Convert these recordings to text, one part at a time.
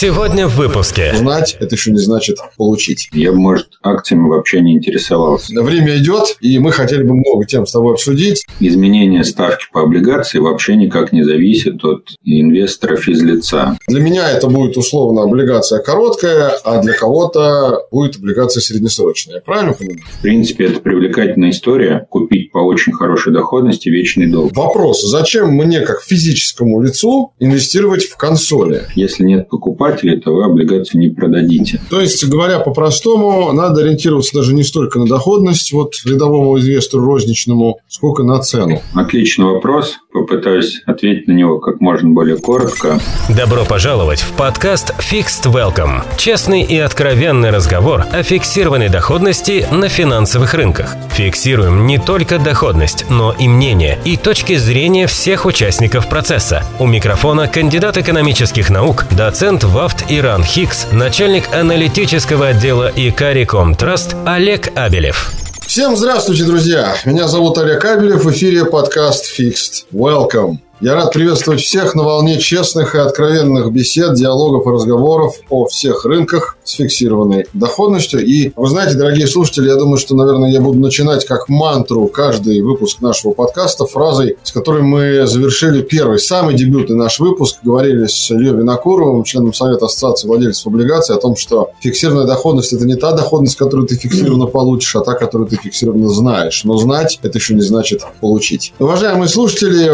Сегодня в выпуске. Знать – это еще не значит получить. Я бы, может, акциями вообще не интересовался. Время идет, и мы хотели бы много тем с тобой обсудить. Изменение ставки по облигации вообще никак не зависит от инвестора физлица. Для меня это будет условно облигация короткая, а для кого-то будет облигация среднесрочная. Правильно понимаю? В принципе, это привлекательная история. Купить по очень хорошей доходности вечный долг. Вопрос. Зачем мне, как физическому лицу, инвестировать в консоли? Если нет покупателей, то вы облигацию не продадите. То есть, говоря по-простому, надо ориентироваться даже не столько на доходность вот рядовому инвестору розничному, сколько на цену. Отличный вопрос. Попытаюсь ответить на него как можно более коротко. Добро пожаловать в подкаст Fixed Welcome. Честный и откровенный разговор о фиксированной доходности на финансовых рынках. Фиксируем не только доходность, но и мнение и точки зрения всех участников процесса. У микрофона кандидат экономических наук, доцент ВАФТ Иран Хикс, начальник аналитического отдела Икариком Траст Олег Абелев. Всем здравствуйте, друзья! Меня зовут Олег Абелев, в эфире подкаст Fixed. Welcome! Я рад приветствовать всех на волне честных и откровенных бесед, диалогов и разговоров о всех рынках с фиксированной доходностью. И вы знаете, дорогие слушатели, я думаю, что, наверное, я буду начинать как мантру каждый выпуск нашего подкаста фразой, с которой мы завершили первый, самый дебютный наш выпуск. Говорили с Ильей Винокуровым, членом Совета Ассоциации владельцев облигаций, о том, что фиксированная доходность – это не та доходность, которую ты фиксированно получишь, а та, которую ты фиксированно знаешь. Но знать – это еще не значит получить. Уважаемые слушатели,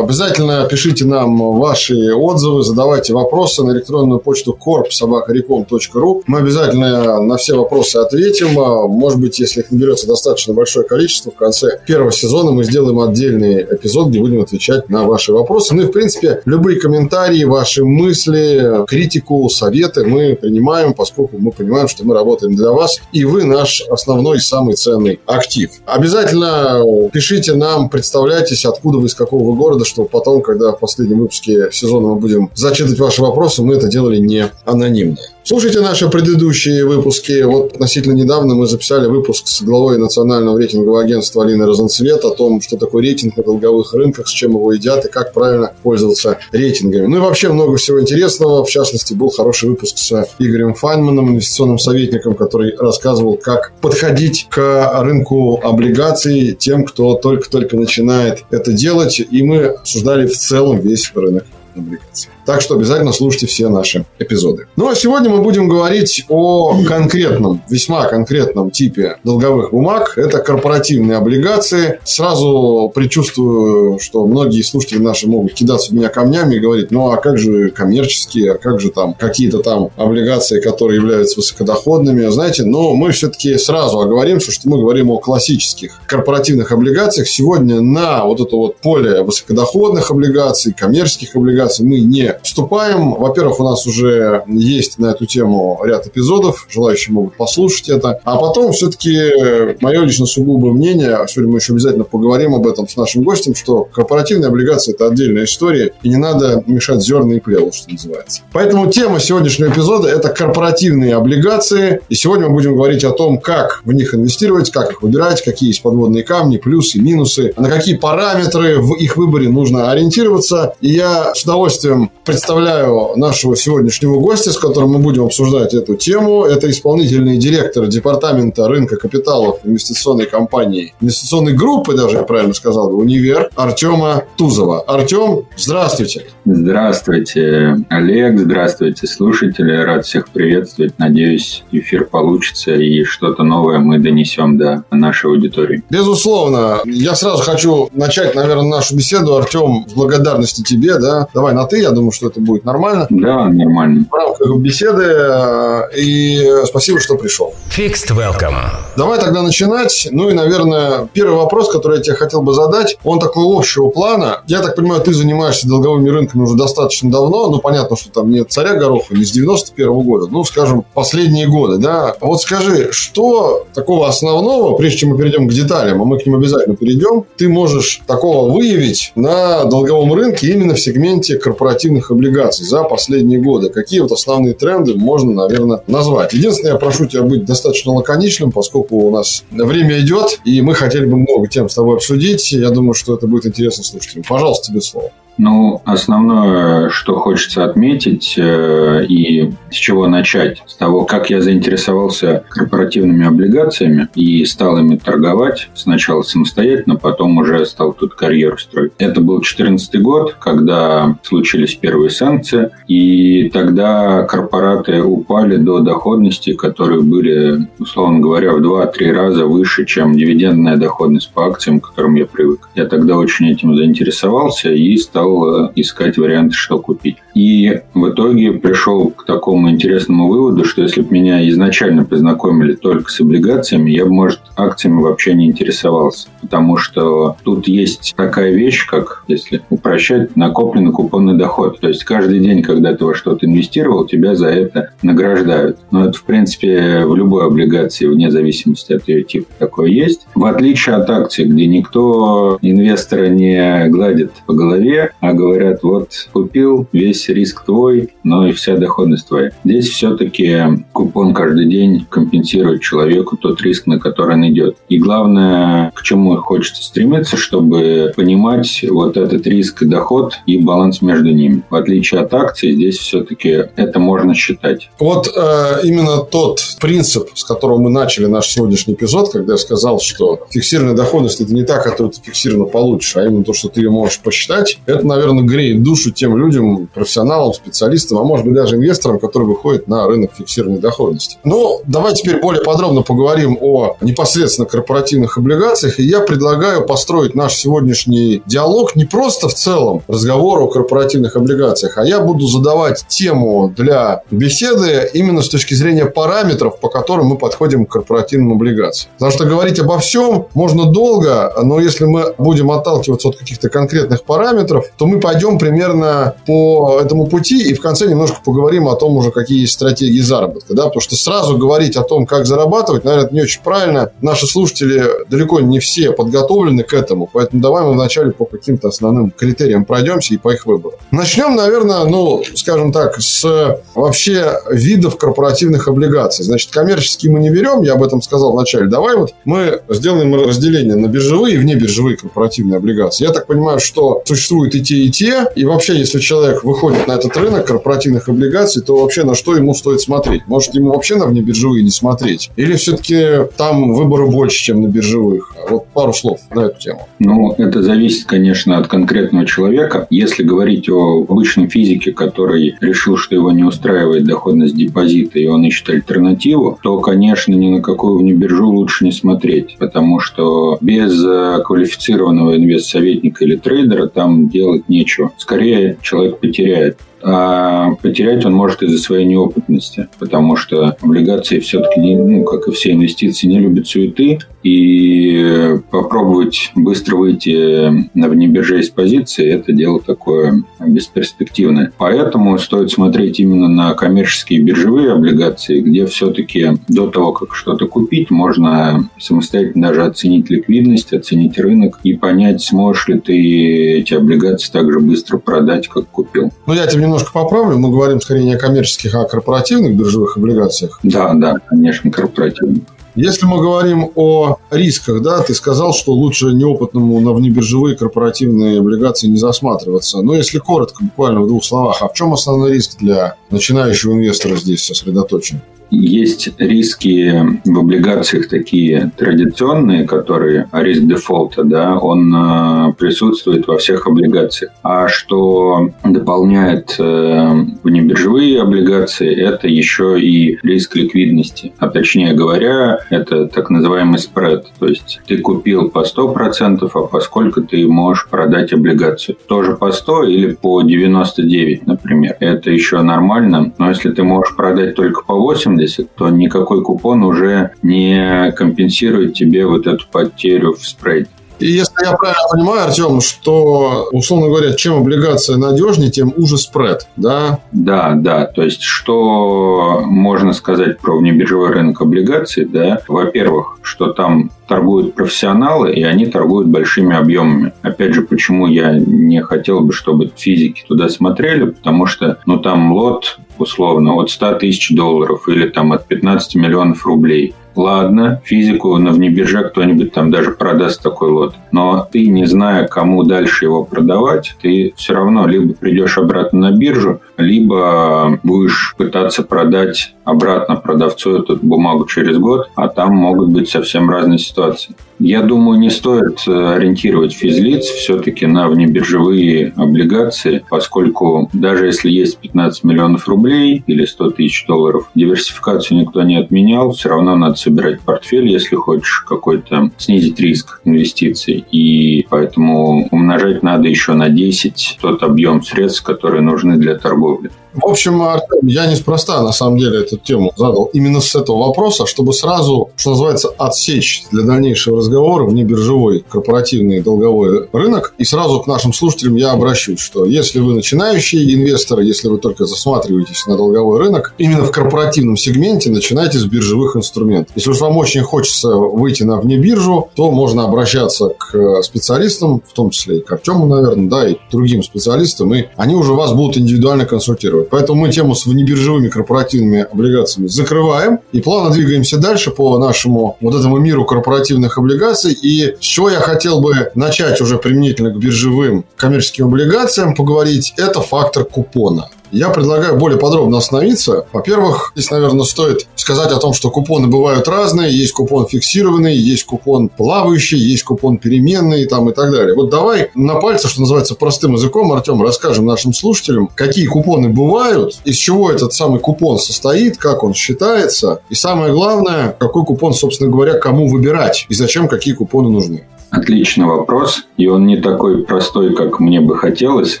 обязательно Обязательно пишите нам ваши отзывы, задавайте вопросы на электронную почту korp.sobakarecom.ru. Мы обязательно на все вопросы ответим. Может быть, если их наберется достаточно большое количество, в конце первого сезона мы сделаем отдельный эпизод, где будем отвечать на ваши вопросы. Ну и, в принципе, любые комментарии, ваши мысли, критику, советы мы принимаем, поскольку мы понимаем, что мы работаем для вас, и вы наш основной и самый ценный актив. Обязательно пишите нам, представляйтесь, откуда вы, из какого вы города, чтобы потом, когда в последнем выпуске сезона мы будем зачитывать ваши вопросы, мы это делали не анонимно. Слушайте наши предыдущие выпуски. Вот относительно недавно мы записали выпуск с главой Национального рейтингового агентства Алины Розенцвет о том, что такое рейтинг на долговых рынках, с чем его едят и как правильно пользоваться рейтингами. Ну и вообще много всего интересного. В частности, был хороший выпуск с Игорем Файнманом, инвестиционным советником, который рассказывал, как подходить к рынку облигаций тем, кто только-только начинает это делать. И мы обсуждали в целом весь рынок облигаций. Так что обязательно слушайте все наши эпизоды. Ну а сегодня мы будем говорить о конкретном, весьма конкретном типе долговых бумаг. Это корпоративные облигации. Сразу предчувствую, что многие слушатели наши могут кидаться в меня камнями и говорить, ну а как же коммерческие, а как же там какие-то там облигации, которые являются высокодоходными. Знаете, но мы все-таки сразу оговоримся, что мы говорим о классических корпоративных облигациях. Сегодня на вот это вот поле высокодоходных облигаций, коммерческих облигаций мы не вступаем. Во-первых, у нас уже есть на эту тему ряд эпизодов, желающие могут послушать это. А потом все-таки мое лично сугубое мнение, сегодня мы еще обязательно поговорим об этом с нашим гостем, что корпоративные облигации – это отдельная история, и не надо мешать зерна и плеву, что называется. Поэтому тема сегодняшнего эпизода – это корпоративные облигации. И сегодня мы будем говорить о том, как в них инвестировать, как их выбирать, какие есть подводные камни, плюсы, минусы, на какие параметры в их выборе нужно ориентироваться. И я с удовольствием представляю нашего сегодняшнего гостя, с которым мы будем обсуждать эту тему. Это исполнительный директор департамента рынка капиталов инвестиционной компании, инвестиционной группы, даже я правильно сказал бы, «Универ» Артема Тузова. Артем, здравствуйте. Здравствуйте, Олег. Здравствуйте, слушатели. Рад всех приветствовать. Надеюсь, эфир получится и что-то новое мы донесем до нашей аудитории. Безусловно. Я сразу хочу начать, наверное, нашу беседу, Артем, в благодарности тебе. Да? Давай на «ты», я думаю, что это будет нормально. Да, нормально. В рамках беседы. Э, и спасибо, что пришел. Fixed welcome. Давай тогда начинать. Ну и, наверное, первый вопрос, который я тебе хотел бы задать, он такого общего плана. Я так понимаю, ты занимаешься долговыми рынками уже достаточно давно. Ну, понятно, что там нет царя Гороха не с 91 -го года. Ну, скажем, последние годы, да. Вот скажи, что такого основного, прежде чем мы перейдем к деталям, а мы к ним обязательно перейдем, ты можешь такого выявить на долговом рынке именно в сегменте корпоративных облигаций за последние годы? Какие вот основные тренды можно, наверное, назвать? Единственное, я прошу тебя быть достаточно лаконичным, поскольку у нас время идет, и мы хотели бы много тем с тобой обсудить. Я думаю, что это будет интересно слушателям. Пожалуйста, тебе слово. Ну, основное, что хочется отметить э, и с чего начать, с того, как я заинтересовался корпоративными облигациями и стал ими торговать, сначала самостоятельно, потом уже стал тут карьеру строить. Это был 2014 год, когда случились первые санкции, и тогда корпораты упали до доходности, которые были, условно говоря, в 2-3 раза выше, чем дивидендная доходность по акциям, к которым я привык. Я тогда очень этим заинтересовался и стал э, искать варианты, что купить. И в итоге пришел к такому интересному выводу, что если бы меня изначально познакомили только с облигациями, я бы, может, акциями вообще не интересовался. Потому что тут есть такая вещь, как, если упрощать, накопленный купонный доход. То есть каждый день, когда ты во что-то инвестировал, тебя за это награждают. Но это, в принципе, в любой облигации, вне зависимости от ее типа, такое есть. В отличие от акций, где никто инвестора не гладит по голове, а говорят, вот купил, весь риск твой, но и вся доходность твоя. Здесь все-таки купон каждый день компенсирует человеку тот риск, на который он идет. И главное, к чему хочется стремиться, чтобы понимать вот этот риск и доход и баланс между ними. В отличие от акций, здесь все-таки это можно считать. Вот э, именно тот принцип, с которого мы начали наш сегодняшний эпизод, когда я сказал, что фиксированная доходность это не та, которую ты фиксированно получишь, а именно то, что ты ее можешь посчитать, это, наверное, греет душу тем людям, профессионалам, специалистам, а может быть даже инвесторам, которые выходят на рынок фиксированной доходности. Ну, давай теперь более подробно поговорим о непосредственно корпоративных облигациях. И я предлагаю построить наш сегодняшний диалог не просто в целом разговор о корпоративных облигациях, а я буду задавать тему для беседы именно с точки зрения параметров, по которым мы подходим к корпоративным облигациям. Потому что говорить обо всем можно долго, но если мы будем отталкиваться от каких-то конкретных параметров, то мы пойдем примерно по этому пути и в конце немножко поговорим о том уже, какие есть стратегии заработка. Да? Потому что сразу говорить о том, как зарабатывать, наверное, это не очень правильно. Наши слушатели далеко не все подготовлены к этому, поэтому давай мы вначале по каким-то основным критериям пройдемся и по их выбору. Начнем, наверное, ну, скажем так, с вообще видов корпоративных облигаций. Значит, коммерческие мы не берем, я об этом сказал вначале. Давай вот мы сделаем разделение на биржевые и внебиржевые корпоративные облигации. Я так понимаю, что существуют и те, и те. И вообще, если человек выходит на этот рынок корпоративных облигаций, то вообще на что ему стоит смотреть? Может, ему вообще на внебиржевые не смотреть? Или все-таки там выбора больше, чем на биржевых? Вот пару слов на эту тему. Ну, это зависит, конечно, от конкретного человека. Если говорить о обычном физике, который решил, что его не устраивает доходность депозита, и он ищет альтернативу, то, конечно, ни на какую внебиржу лучше не смотреть, потому что без э, квалифицированного инвест-советника или трейдера там делать нечего. Скорее, человек потеряет good. А потерять он может из-за своей неопытности, потому что облигации все-таки, ну, как и все инвестиции, не любят суеты, и попробовать быстро выйти на внебирже из позиции – это дело такое бесперспективное. Поэтому стоит смотреть именно на коммерческие биржевые облигации, где все-таки до того, как что-то купить, можно самостоятельно даже оценить ликвидность, оценить рынок и понять, сможешь ли ты эти облигации так же быстро продать, как купил. Ну, я тебя немножко поправлю. Мы говорим скорее не о коммерческих, а о корпоративных биржевых облигациях. Да, да, конечно, корпоративных. Если мы говорим о рисках, да, ты сказал, что лучше неопытному на внебиржевые корпоративные облигации не засматриваться. Но если коротко, буквально в двух словах, а в чем основной риск для начинающего инвестора здесь сосредоточен? Есть риски в облигациях такие традиционные, которые риск дефолта, да, он э, присутствует во всех облигациях. А что дополняет э, внебиржевые облигации, это еще и риск ликвидности. А точнее говоря, это так называемый спред. То есть ты купил по 100%, а поскольку ты можешь продать облигацию. Тоже по 100 или по 99, например. Это еще нормально. Но если ты можешь продать только по 80, 70, то никакой купон уже не компенсирует тебе вот эту потерю в спреде. И если я правильно понимаю, Артем, что, условно говоря, чем облигация надежнее, тем уже спред, да? Да, да. То есть, что можно сказать про внебиржевой рынок облигаций, да? Во-первых, что там торгуют профессионалы, и они торгуют большими объемами. Опять же, почему я не хотел бы, чтобы физики туда смотрели, потому что, ну, там лот условно, от 100 тысяч долларов или там от 15 миллионов рублей. ладно, физику на внебирже кто-нибудь там даже продаст такой лот. Но ты, не зная, кому дальше его продавать, ты все равно либо придешь обратно на биржу, либо будешь пытаться продать обратно продавцу эту бумагу через год, а там могут быть совсем разные ситуации. Я думаю, не стоит э, ориентировать физлиц все-таки на внебиржевые облигации, поскольку даже если есть 15 миллионов рублей или 100 тысяч долларов, диверсификацию никто не отменял, все равно надо собирать портфель, если хочешь какой-то снизить риск инвестиций. И поэтому умножать надо еще на 10 тот объем средств, которые нужны для торговли торговли. В общем, Артем, я неспроста, на самом деле, эту тему задал именно с этого вопроса, чтобы сразу, что называется, отсечь для дальнейшего разговора внебиржевой корпоративный долговой рынок. И сразу к нашим слушателям я обращусь, что если вы начинающий инвестор, если вы только засматриваетесь на долговой рынок, именно в корпоративном сегменте начинайте с биржевых инструментов. Если уж вам очень хочется выйти на внебиржу, то можно обращаться к специалистам, в том числе и к Артему, наверное, да, и другим специалистам, и они уже вас будут индивидуально консультировать. Поэтому мы тему с внебиржевыми корпоративными облигациями закрываем и плавно двигаемся дальше по нашему вот этому миру корпоративных облигаций. И с чего я хотел бы начать уже применительно к биржевым коммерческим облигациям поговорить, это фактор купона. Я предлагаю более подробно остановиться. Во-первых, здесь, наверное, стоит сказать о том, что купоны бывают разные. Есть купон фиксированный, есть купон плавающий, есть купон переменный там, и так далее. Вот давай на пальце, что называется, простым языком, Артем, расскажем нашим слушателям, какие купоны бывают, из чего этот самый купон состоит, как он считается, и самое главное, какой купон, собственно говоря, кому выбирать и зачем какие купоны нужны. Отличный вопрос, и он не такой простой, как мне бы хотелось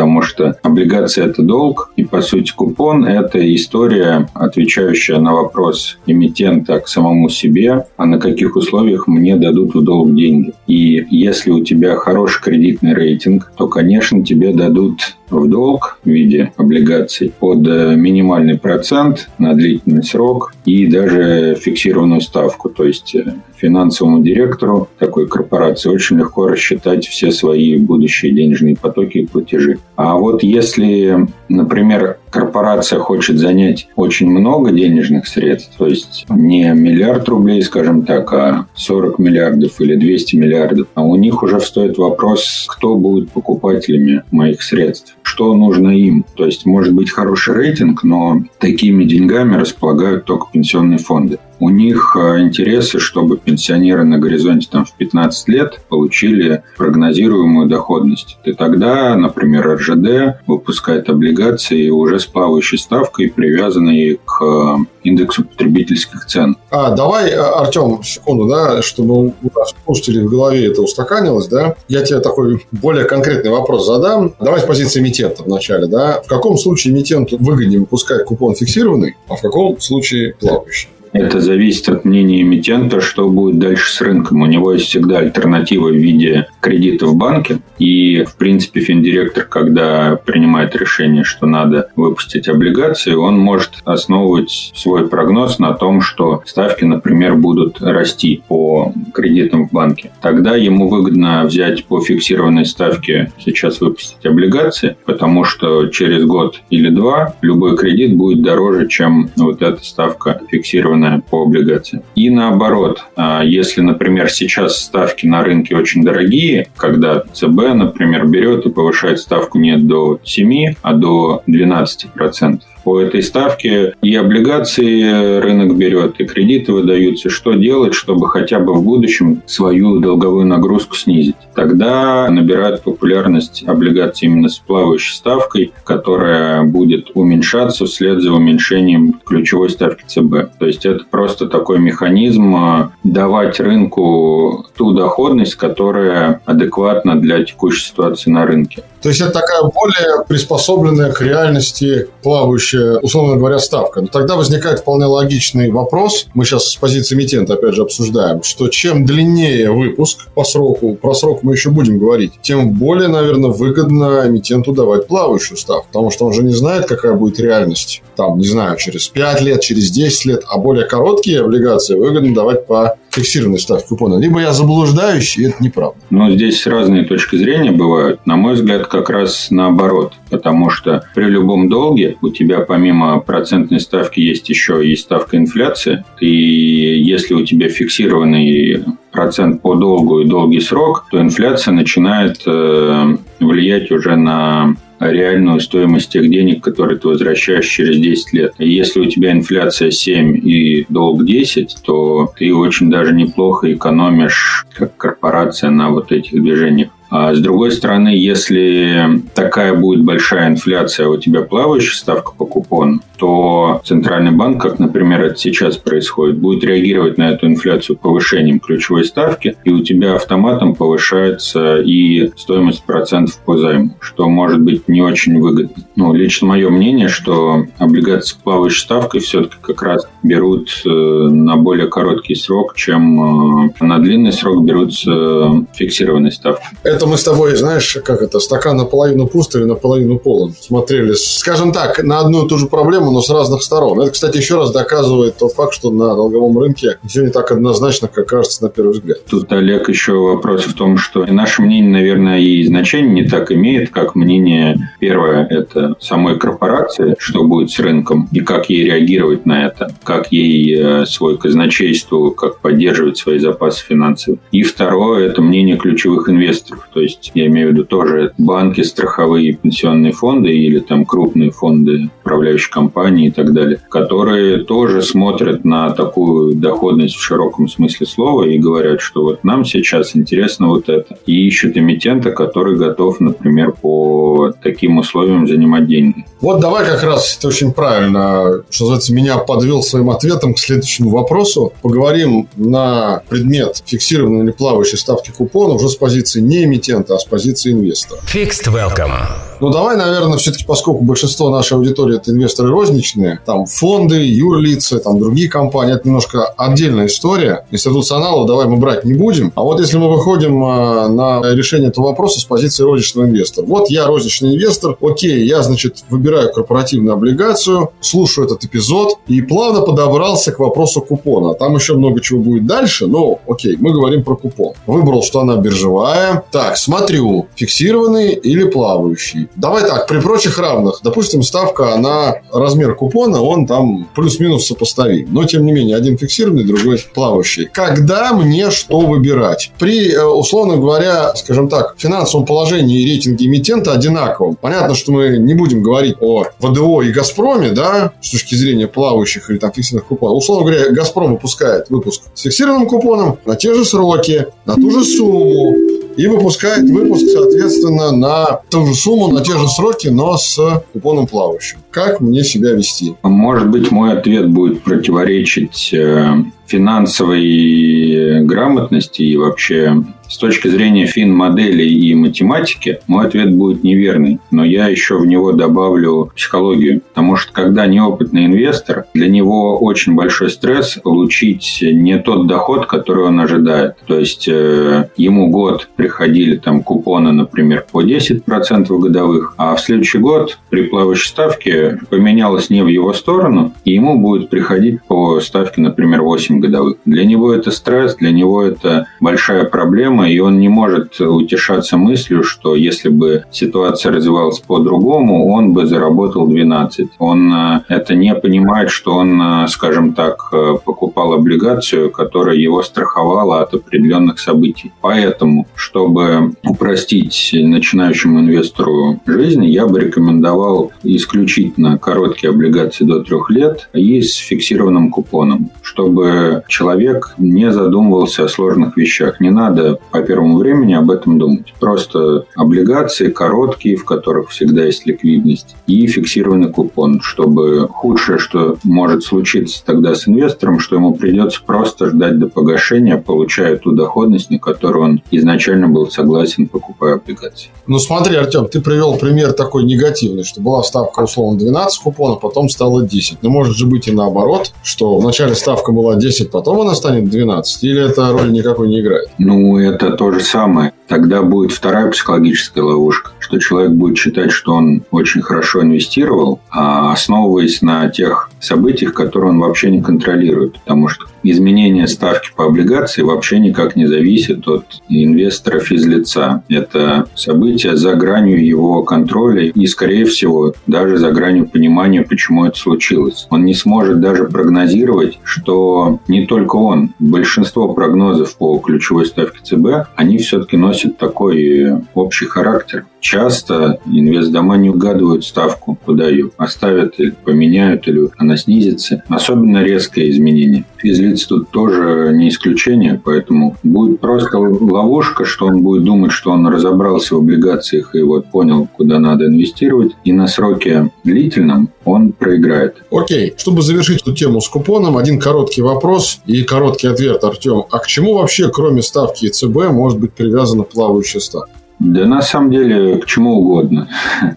потому что облигация – это долг, и, по сути, купон – это история, отвечающая на вопрос эмитента к самому себе, а на каких условиях мне дадут в долг деньги. И если у тебя хороший кредитный рейтинг, то, конечно, тебе дадут в долг в виде облигаций под э, минимальный процент на длительный срок и даже фиксированную ставку. То есть э, финансовому директору такой корпорации очень легко рассчитать все свои будущие денежные потоки и платежи. А вот если, например, корпорация хочет занять очень много денежных средств, то есть не миллиард рублей, скажем так, а 40 миллиардов или 200 миллиардов, а у них уже встает вопрос, кто будет покупателями моих средств, что нужно им. То есть может быть хороший рейтинг, но такими деньгами располагают только пенсионные фонды у них э, интересы, чтобы пенсионеры на горизонте там, в 15 лет получили прогнозируемую доходность. И тогда, например, РЖД выпускает облигации уже с плавающей ставкой, привязанные к э, индексу потребительских цен. А, давай, э, Артем, секунду, да, чтобы у наших слушателей в голове это устаканилось, да, я тебе такой более конкретный вопрос задам. Давай с позиции эмитента вначале, да. В каком случае эмитенту выгоднее выпускать купон фиксированный, а в каком случае плавающий? Это зависит от мнения эмитента, что будет дальше с рынком. У него есть всегда альтернатива в виде кредита в банке. И, в принципе, финдиректор, когда принимает решение, что надо выпустить облигации, он может основывать свой прогноз на том, что ставки, например, будут расти по кредитам в банке. Тогда ему выгодно взять по фиксированной ставке сейчас выпустить облигации, потому что через год или два любой кредит будет дороже, чем вот эта ставка фиксированная сделанное по облигациям. И наоборот, а, если, например, сейчас ставки на рынке очень дорогие, когда ЦБ, например, берет и повышает ставку не до 7, а до 12 процентов, по этой ставке и облигации рынок берет, и кредиты выдаются. Что делать, чтобы хотя бы в будущем свою долговую нагрузку снизить? Тогда набирают популярность облигации именно с плавающей ставкой, которая будет уменьшаться вслед за уменьшением ключевой ставки ЦБ. То есть это просто такой механизм а, давать рынку ту доходность, которая адекватна для текущей ситуации на рынке. То есть это такая более приспособленная к реальности плавающая, условно говоря, ставка. Но тогда возникает вполне логичный вопрос. Мы сейчас с позиции эмитента, опять же, обсуждаем, что чем длиннее выпуск по сроку, про срок мы еще будем говорить, тем более, наверное, выгодно эмитенту давать плавающую ставку. Потому что он же не знает, какая будет реальность. Там, не знаю, через 5 лет, через 10 лет. А более короткие облигации выгодно давать по фиксированной ставки купона. Либо я заблуждаюсь, и это неправда. Но здесь разные точки зрения бывают. На мой взгляд, как раз наоборот. Потому что при любом долге у тебя помимо процентной ставки есть еще и ставка инфляции. И если у тебя фиксированный процент по долгу и долгий срок, то инфляция начинает э, влиять уже на реальную стоимость тех денег, которые ты возвращаешь через 10 лет. Если у тебя инфляция 7 и долг 10, то ты очень даже неплохо экономишь как корпорация на вот этих движениях. А с другой стороны, если такая будет большая инфляция, у тебя плавающая ставка по купону, то Центральный банк, как, например, это сейчас происходит, будет реагировать на эту инфляцию повышением ключевой ставки, и у тебя автоматом повышается и стоимость процентов по займу, что может быть не очень выгодно. Ну, лично мое мнение, что облигации с плавающей ставкой все-таки как раз берут э, на более короткий срок, чем э, на длинный срок берутся э, фиксированные ставки. Это мы с тобой, знаешь, как это, стакан наполовину пуст или наполовину полон. Смотрели, скажем так, на одну и ту же проблему но с разных сторон. Это, кстати, еще раз доказывает тот факт, что на долговом рынке все не так однозначно, как кажется на первый взгляд. Тут, Олег, еще вопрос в том, что наше мнение, наверное, и значение не так имеет, как мнение первое – это самой корпорации, что будет с рынком и как ей реагировать на это, как ей э, свой казначейству, как поддерживать свои запасы финансов. И второе – это мнение ключевых инвесторов. То есть, я имею в виду тоже банки, страховые пенсионные фонды или там крупные фонды управляющих компаний, компании и так далее, которые тоже смотрят на такую доходность в широком смысле слова и говорят, что вот нам сейчас интересно вот это. И ищут эмитента, который готов, например, по таким условиям занимать деньги. Вот давай как раз, это очень правильно, что называется, меня подвел своим ответом к следующему вопросу. Поговорим на предмет фиксированной или плавающей ставки купона уже с позиции не эмитента, а с позиции инвестора. Fixed Welcome. Ну, давай, наверное, все-таки, поскольку большинство нашей аудитории это инвесторы розничные, там фонды, юрлицы, там другие компании, это немножко отдельная история. Институционалов давай мы брать не будем. А вот если мы выходим а, на решение этого вопроса с позиции розничного инвестора. Вот я розничный инвестор, окей, я, значит, выбираю корпоративную облигацию, слушаю этот эпизод и плавно подобрался к вопросу купона. Там еще много чего будет дальше, но окей, мы говорим про купон. Выбрал, что она биржевая. Так, смотрю, фиксированный или плавающий. Давай так, при прочих равных, допустим, ставка на размер купона, он там плюс-минус сопоставим. Но, тем не менее, один фиксированный, другой плавающий. Когда мне что выбирать? При, э, условно говоря, скажем так, финансовом положении и рейтинге эмитента одинаковом. Понятно, что мы не будем говорить о ВДО и Газпроме, да, с точки зрения плавающих или там фиксированных купонов. Условно говоря, Газпром выпускает выпуск с фиксированным купоном на те же сроки, на ту же сумму и выпускает выпуск, соответственно, на ту же сумму, на те же сроки, но с купоном плавающим. Как мне себя вести? Может быть, мой ответ будет противоречить э, финансовой грамотности и вообще с точки зрения фин-модели и математики, мой ответ будет неверный. Но я еще в него добавлю психологию. Потому что когда неопытный инвестор, для него очень большой стресс получить не тот доход, который он ожидает. То есть э, ему год приходили там купоны, например, по 10% годовых, а в следующий год при плавающей ставке поменялось не в его сторону, и ему будет приходить по ставке, например, 8 годовых. Для него это стресс, для него это большая проблема, проблема, и он не может утешаться мыслью, что если бы ситуация развивалась по-другому, он бы заработал 12. Он э, это не понимает, что он, э, скажем так, э, покупал облигацию, которая его страховала от определенных событий. Поэтому, чтобы упростить начинающему инвестору жизнь, я бы рекомендовал исключительно короткие облигации до трех лет и с фиксированным купоном, чтобы человек не задумывался о сложных вещах. Не надо по первому времени об этом думать. Просто облигации короткие, в которых всегда есть ликвидность, и фиксированный купон, чтобы худшее, что может случиться тогда с инвестором, что ему придется просто ждать до погашения, получая ту доходность, на которую он изначально был согласен, покупая облигации. Ну смотри, Артем, ты привел пример такой негативный, что была ставка условно 12 купонов, потом стала 10. Но может же быть и наоборот, что вначале ставка была 10, потом она станет 12, или эта роль никакой не играет? Ну, это то же самое. Тогда будет вторая психологическая ловушка, что человек будет считать, что он очень хорошо инвестировал, а основываясь на тех событиях, которые он вообще не контролирует, потому что изменение ставки по облигации вообще никак не зависит от инвестора физлица. Это событие за гранью его контроля и, скорее всего, даже за гранью понимания, почему это случилось. Он не сможет даже прогнозировать, что не только он, большинство прогнозов по ключевой ставке ЦБ, они все-таки носят такой общий характер. Часто инвестдома не угадывают ставку, куда ее оставят или поменяют, или она снизится. Особенно резкое изменение. Физлиц тут тоже не исключение, поэтому будет просто ловушка, что он будет думать, что он разобрался в облигациях и вот понял, куда надо инвестировать, и на сроке длительном он проиграет. Окей, чтобы завершить эту тему с купоном, один короткий вопрос и короткий ответ, Артем. А к чему вообще, кроме ставки ЕЦБ, может быть привязана плавающая ставка? Да на самом деле к чему угодно.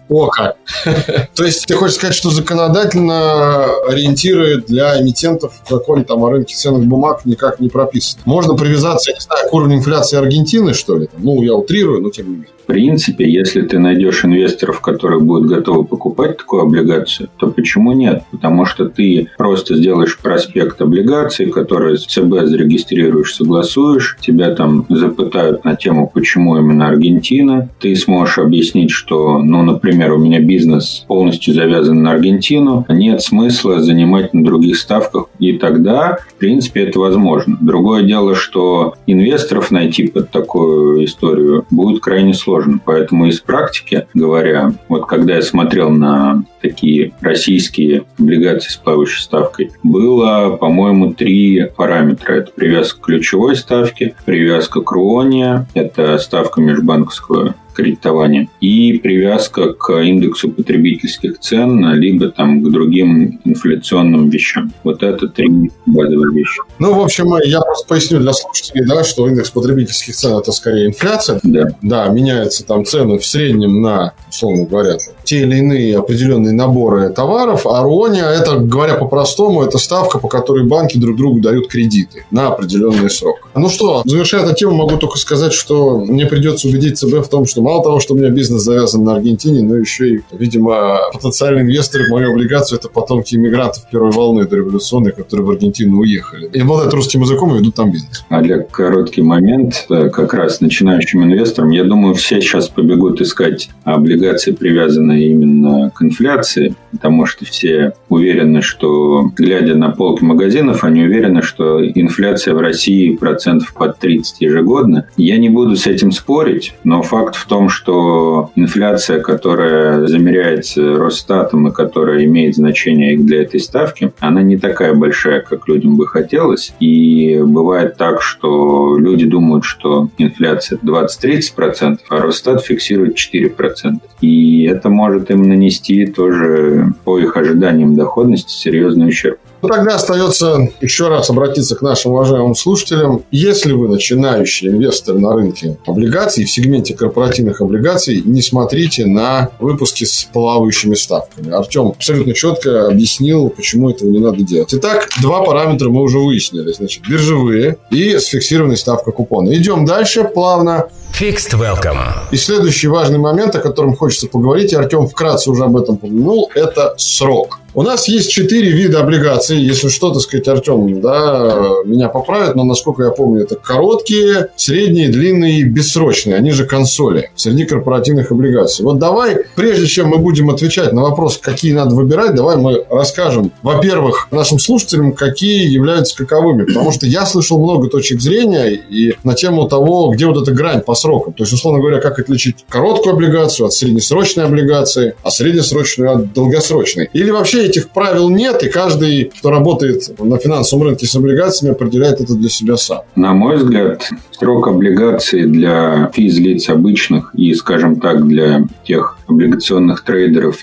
О, как. То есть ты хочешь сказать, что законодательно ориентиры для эмитентов в законе там, о рынке ценных бумаг никак не прописаны? Можно привязаться, я не знаю, к уровню инфляции Аргентины, что ли? Ну, я утрирую, но тем не менее. В принципе, если ты найдешь инвесторов, которые будут готовы покупать такую облигацию, то почему нет? Потому что ты просто сделаешь проспект облигаций, который с ЦБ зарегистрируешь, согласуешь, тебя там запытают на тему, почему именно Аргентина. Ты сможешь объяснить, что, ну, например, у меня бизнес полностью завязан на Аргентину, нет смысла занимать на других ставках. И тогда, в принципе, это возможно. Другое дело, что инвесторов найти под такую историю будет крайне сложно сложно. Поэтому из практики говоря, вот когда я смотрел на такие российские облигации с плавающей ставкой, было, по-моему, три параметра. Это привязка к ключевой ставке, привязка к РУОНе, это ставка межбанковского кредитования и привязка к индексу потребительских цен, либо там к другим инфляционным вещам. Вот это три базовые вещи. Ну, в общем, я просто поясню для слушателей, да, что индекс потребительских цен – это скорее инфляция. Да. Да, меняются там цены в среднем на, условно говоря, те или иные определенные наборы товаров, а РОНИА – это, говоря по-простому, это ставка, по которой банки друг другу дают кредиты на определенный срок. Ну что, завершая эту тему, могу только сказать, что мне придется убедить ЦБ в том, что мало того, что у меня бизнес завязан на Аргентине, но еще и, видимо, потенциальные инвесторы в мою облигацию – это потомки иммигрантов первой волны дореволюционной, которые в Аргентину уехали. И обладают русским языком и ведут там бизнес. Олег, короткий момент. Э, как раз начинающим инвесторам, я думаю, все сейчас побегут искать облигации, привязанные именно к инфляции, потому что все уверены, что, глядя на полки магазинов, они уверены, что инфляция в России процентов под 30 ежегодно. Я не буду с этим спорить, но факт в том, что инфляция, которая замеряется Росстатом и которая имеет значение для этой ставки, она не такая большая, как людям бы хотелось. И бывает так, что люди думают, что инфляция 20-30%, а Росстат фиксирует 4%. И это может им нанести тоже по их ожиданиям доходности серьезный ущерб. Ну, тогда остается еще раз обратиться к нашим уважаемым слушателям. Если вы начинающий инвестор на рынке облигаций, в сегменте корпоративных облигаций, не смотрите на выпуски с плавающими ставками. Артем абсолютно четко объяснил, почему этого не надо делать. Итак, два параметра мы уже выяснили. Значит, биржевые и с фиксированной ставкой купона. Идем дальше плавно. Fixed Welcome. И следующий важный момент, о котором хочется поговорить, и Артем вкратце уже об этом упомянул, это срок. У нас есть четыре вида облигаций. Если что, так сказать, Артем, да, меня поправит, но, насколько я помню, это короткие, средние, длинные и бессрочные. Они же консоли среди корпоративных облигаций. Вот давай, прежде чем мы будем отвечать на вопрос, какие надо выбирать, давай мы расскажем, во-первых, нашим слушателям, какие являются каковыми. Потому что я слышал много точек зрения и на тему того, где вот эта грань по срокам. То есть, условно говоря, как отличить короткую облигацию от среднесрочной облигации, а среднесрочную от долгосрочной. Или вообще этих правил нет, и каждый, кто работает на финансовом рынке с облигациями, определяет это для себя сам. На мой взгляд, срок облигаций для физлиц обычных и, скажем так, для тех облигационных трейдеров,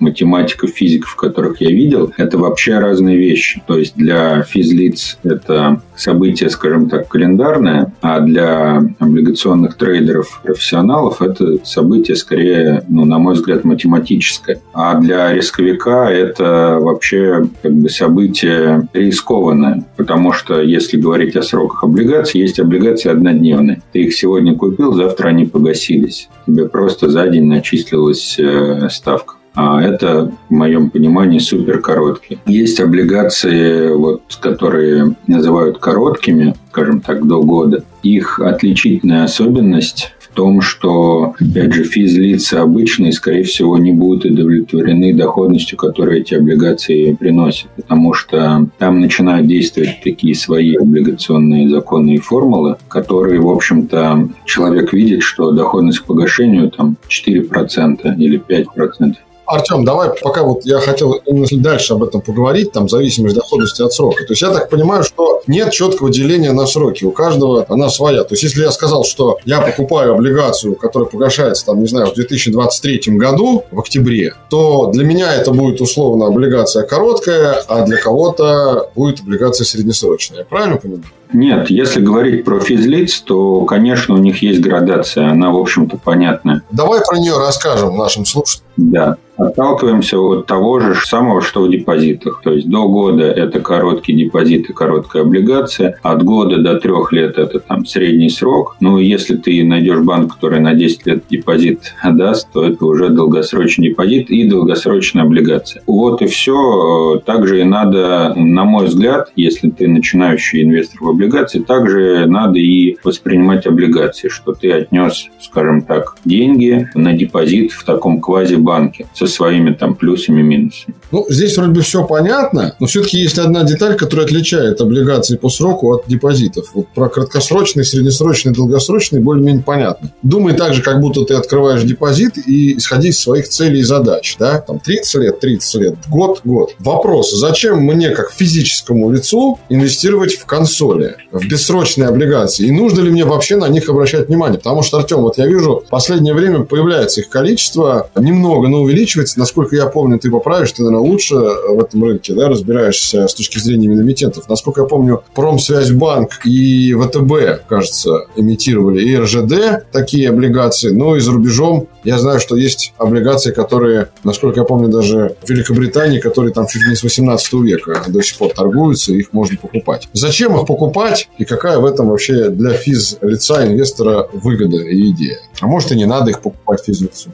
математиков, физиков, которых я видел, это вообще разные вещи. То есть для физлиц это событие, скажем так, календарное, а для облигационных трейдеров, профессионалов это событие скорее, ну, на мой взгляд, математическое. А для рисковика это это вообще как бы событие рискованное, потому что если говорить о сроках облигаций, есть облигации однодневные. Ты их сегодня купил, завтра они погасились. Тебе просто за день начислилась э, ставка. А это, в моем понимании, супер короткие. Есть облигации, вот, которые называют короткими, скажем так, до года. Их отличительная особенность том, что, опять же, физлица обычные, скорее всего, не будут удовлетворены доходностью, которую эти облигации приносят, потому что там начинают действовать такие свои облигационные законы и формулы, которые, в общем-то, человек видит, что доходность к погашению там 4% или 5%. Артем, давай пока вот я хотел дальше об этом поговорить, там, зависимость доходности от срока. То есть я так понимаю, что нет четкого деления на сроки. У каждого она своя. То есть если я сказал, что я покупаю облигацию, которая погашается, там, не знаю, в 2023 году, в октябре, то для меня это будет условно облигация короткая, а для кого-то будет облигация среднесрочная. Я правильно понимаю? Нет, если говорить про физлиц, то, конечно, у них есть градация, она, в общем-то, понятная. Давай про нее расскажем нашим слушателям. Да. Отталкиваемся от того же самого, что в депозитах. То есть до года это короткий депозит и короткая облигация. От года до трех лет это там средний срок. Ну, если ты найдешь банк, который на 10 лет депозит даст, то это уже долгосрочный депозит и долгосрочная облигация. Вот и все. Также и надо, на мой взгляд, если ты начинающий инвестор в облигации, также надо и воспринимать облигации, что ты отнес, скажем так, деньги на депозит в таком квазибанке со своими там плюсами и минусами. Ну, здесь вроде бы все понятно, но все-таки есть одна деталь, которая отличает облигации по сроку от депозитов. Вот про краткосрочный, среднесрочный, долгосрочный более-менее понятно. Думай так же, как будто ты открываешь депозит и исходи из своих целей и задач. Да? Там 30 лет, 30 лет, год, год. Вопрос, зачем мне, как физическому лицу, инвестировать в консоли, в бессрочные облигации? И нужно ли мне вообще на них обращать внимание? Потому что, Артем, вот я вижу, в последнее время появляется их количество, немного, но увеличивается. Насколько я помню, ты поправишь, ты, наверное, лучше в этом рынке да, разбираешься с точки зрения именно эмитентов. Насколько я помню, Промсвязьбанк и ВТБ, кажется, имитировали и РЖД такие облигации, но и за рубежом я знаю, что есть облигации, которые, насколько я помню, даже в Великобритании, которые там чуть ли не с 18 века до сих пор торгуются, их можно покупать. Зачем их покупать и какая в этом вообще для физ-лица инвестора выгода и идея? А может и не надо их покупать физлицу?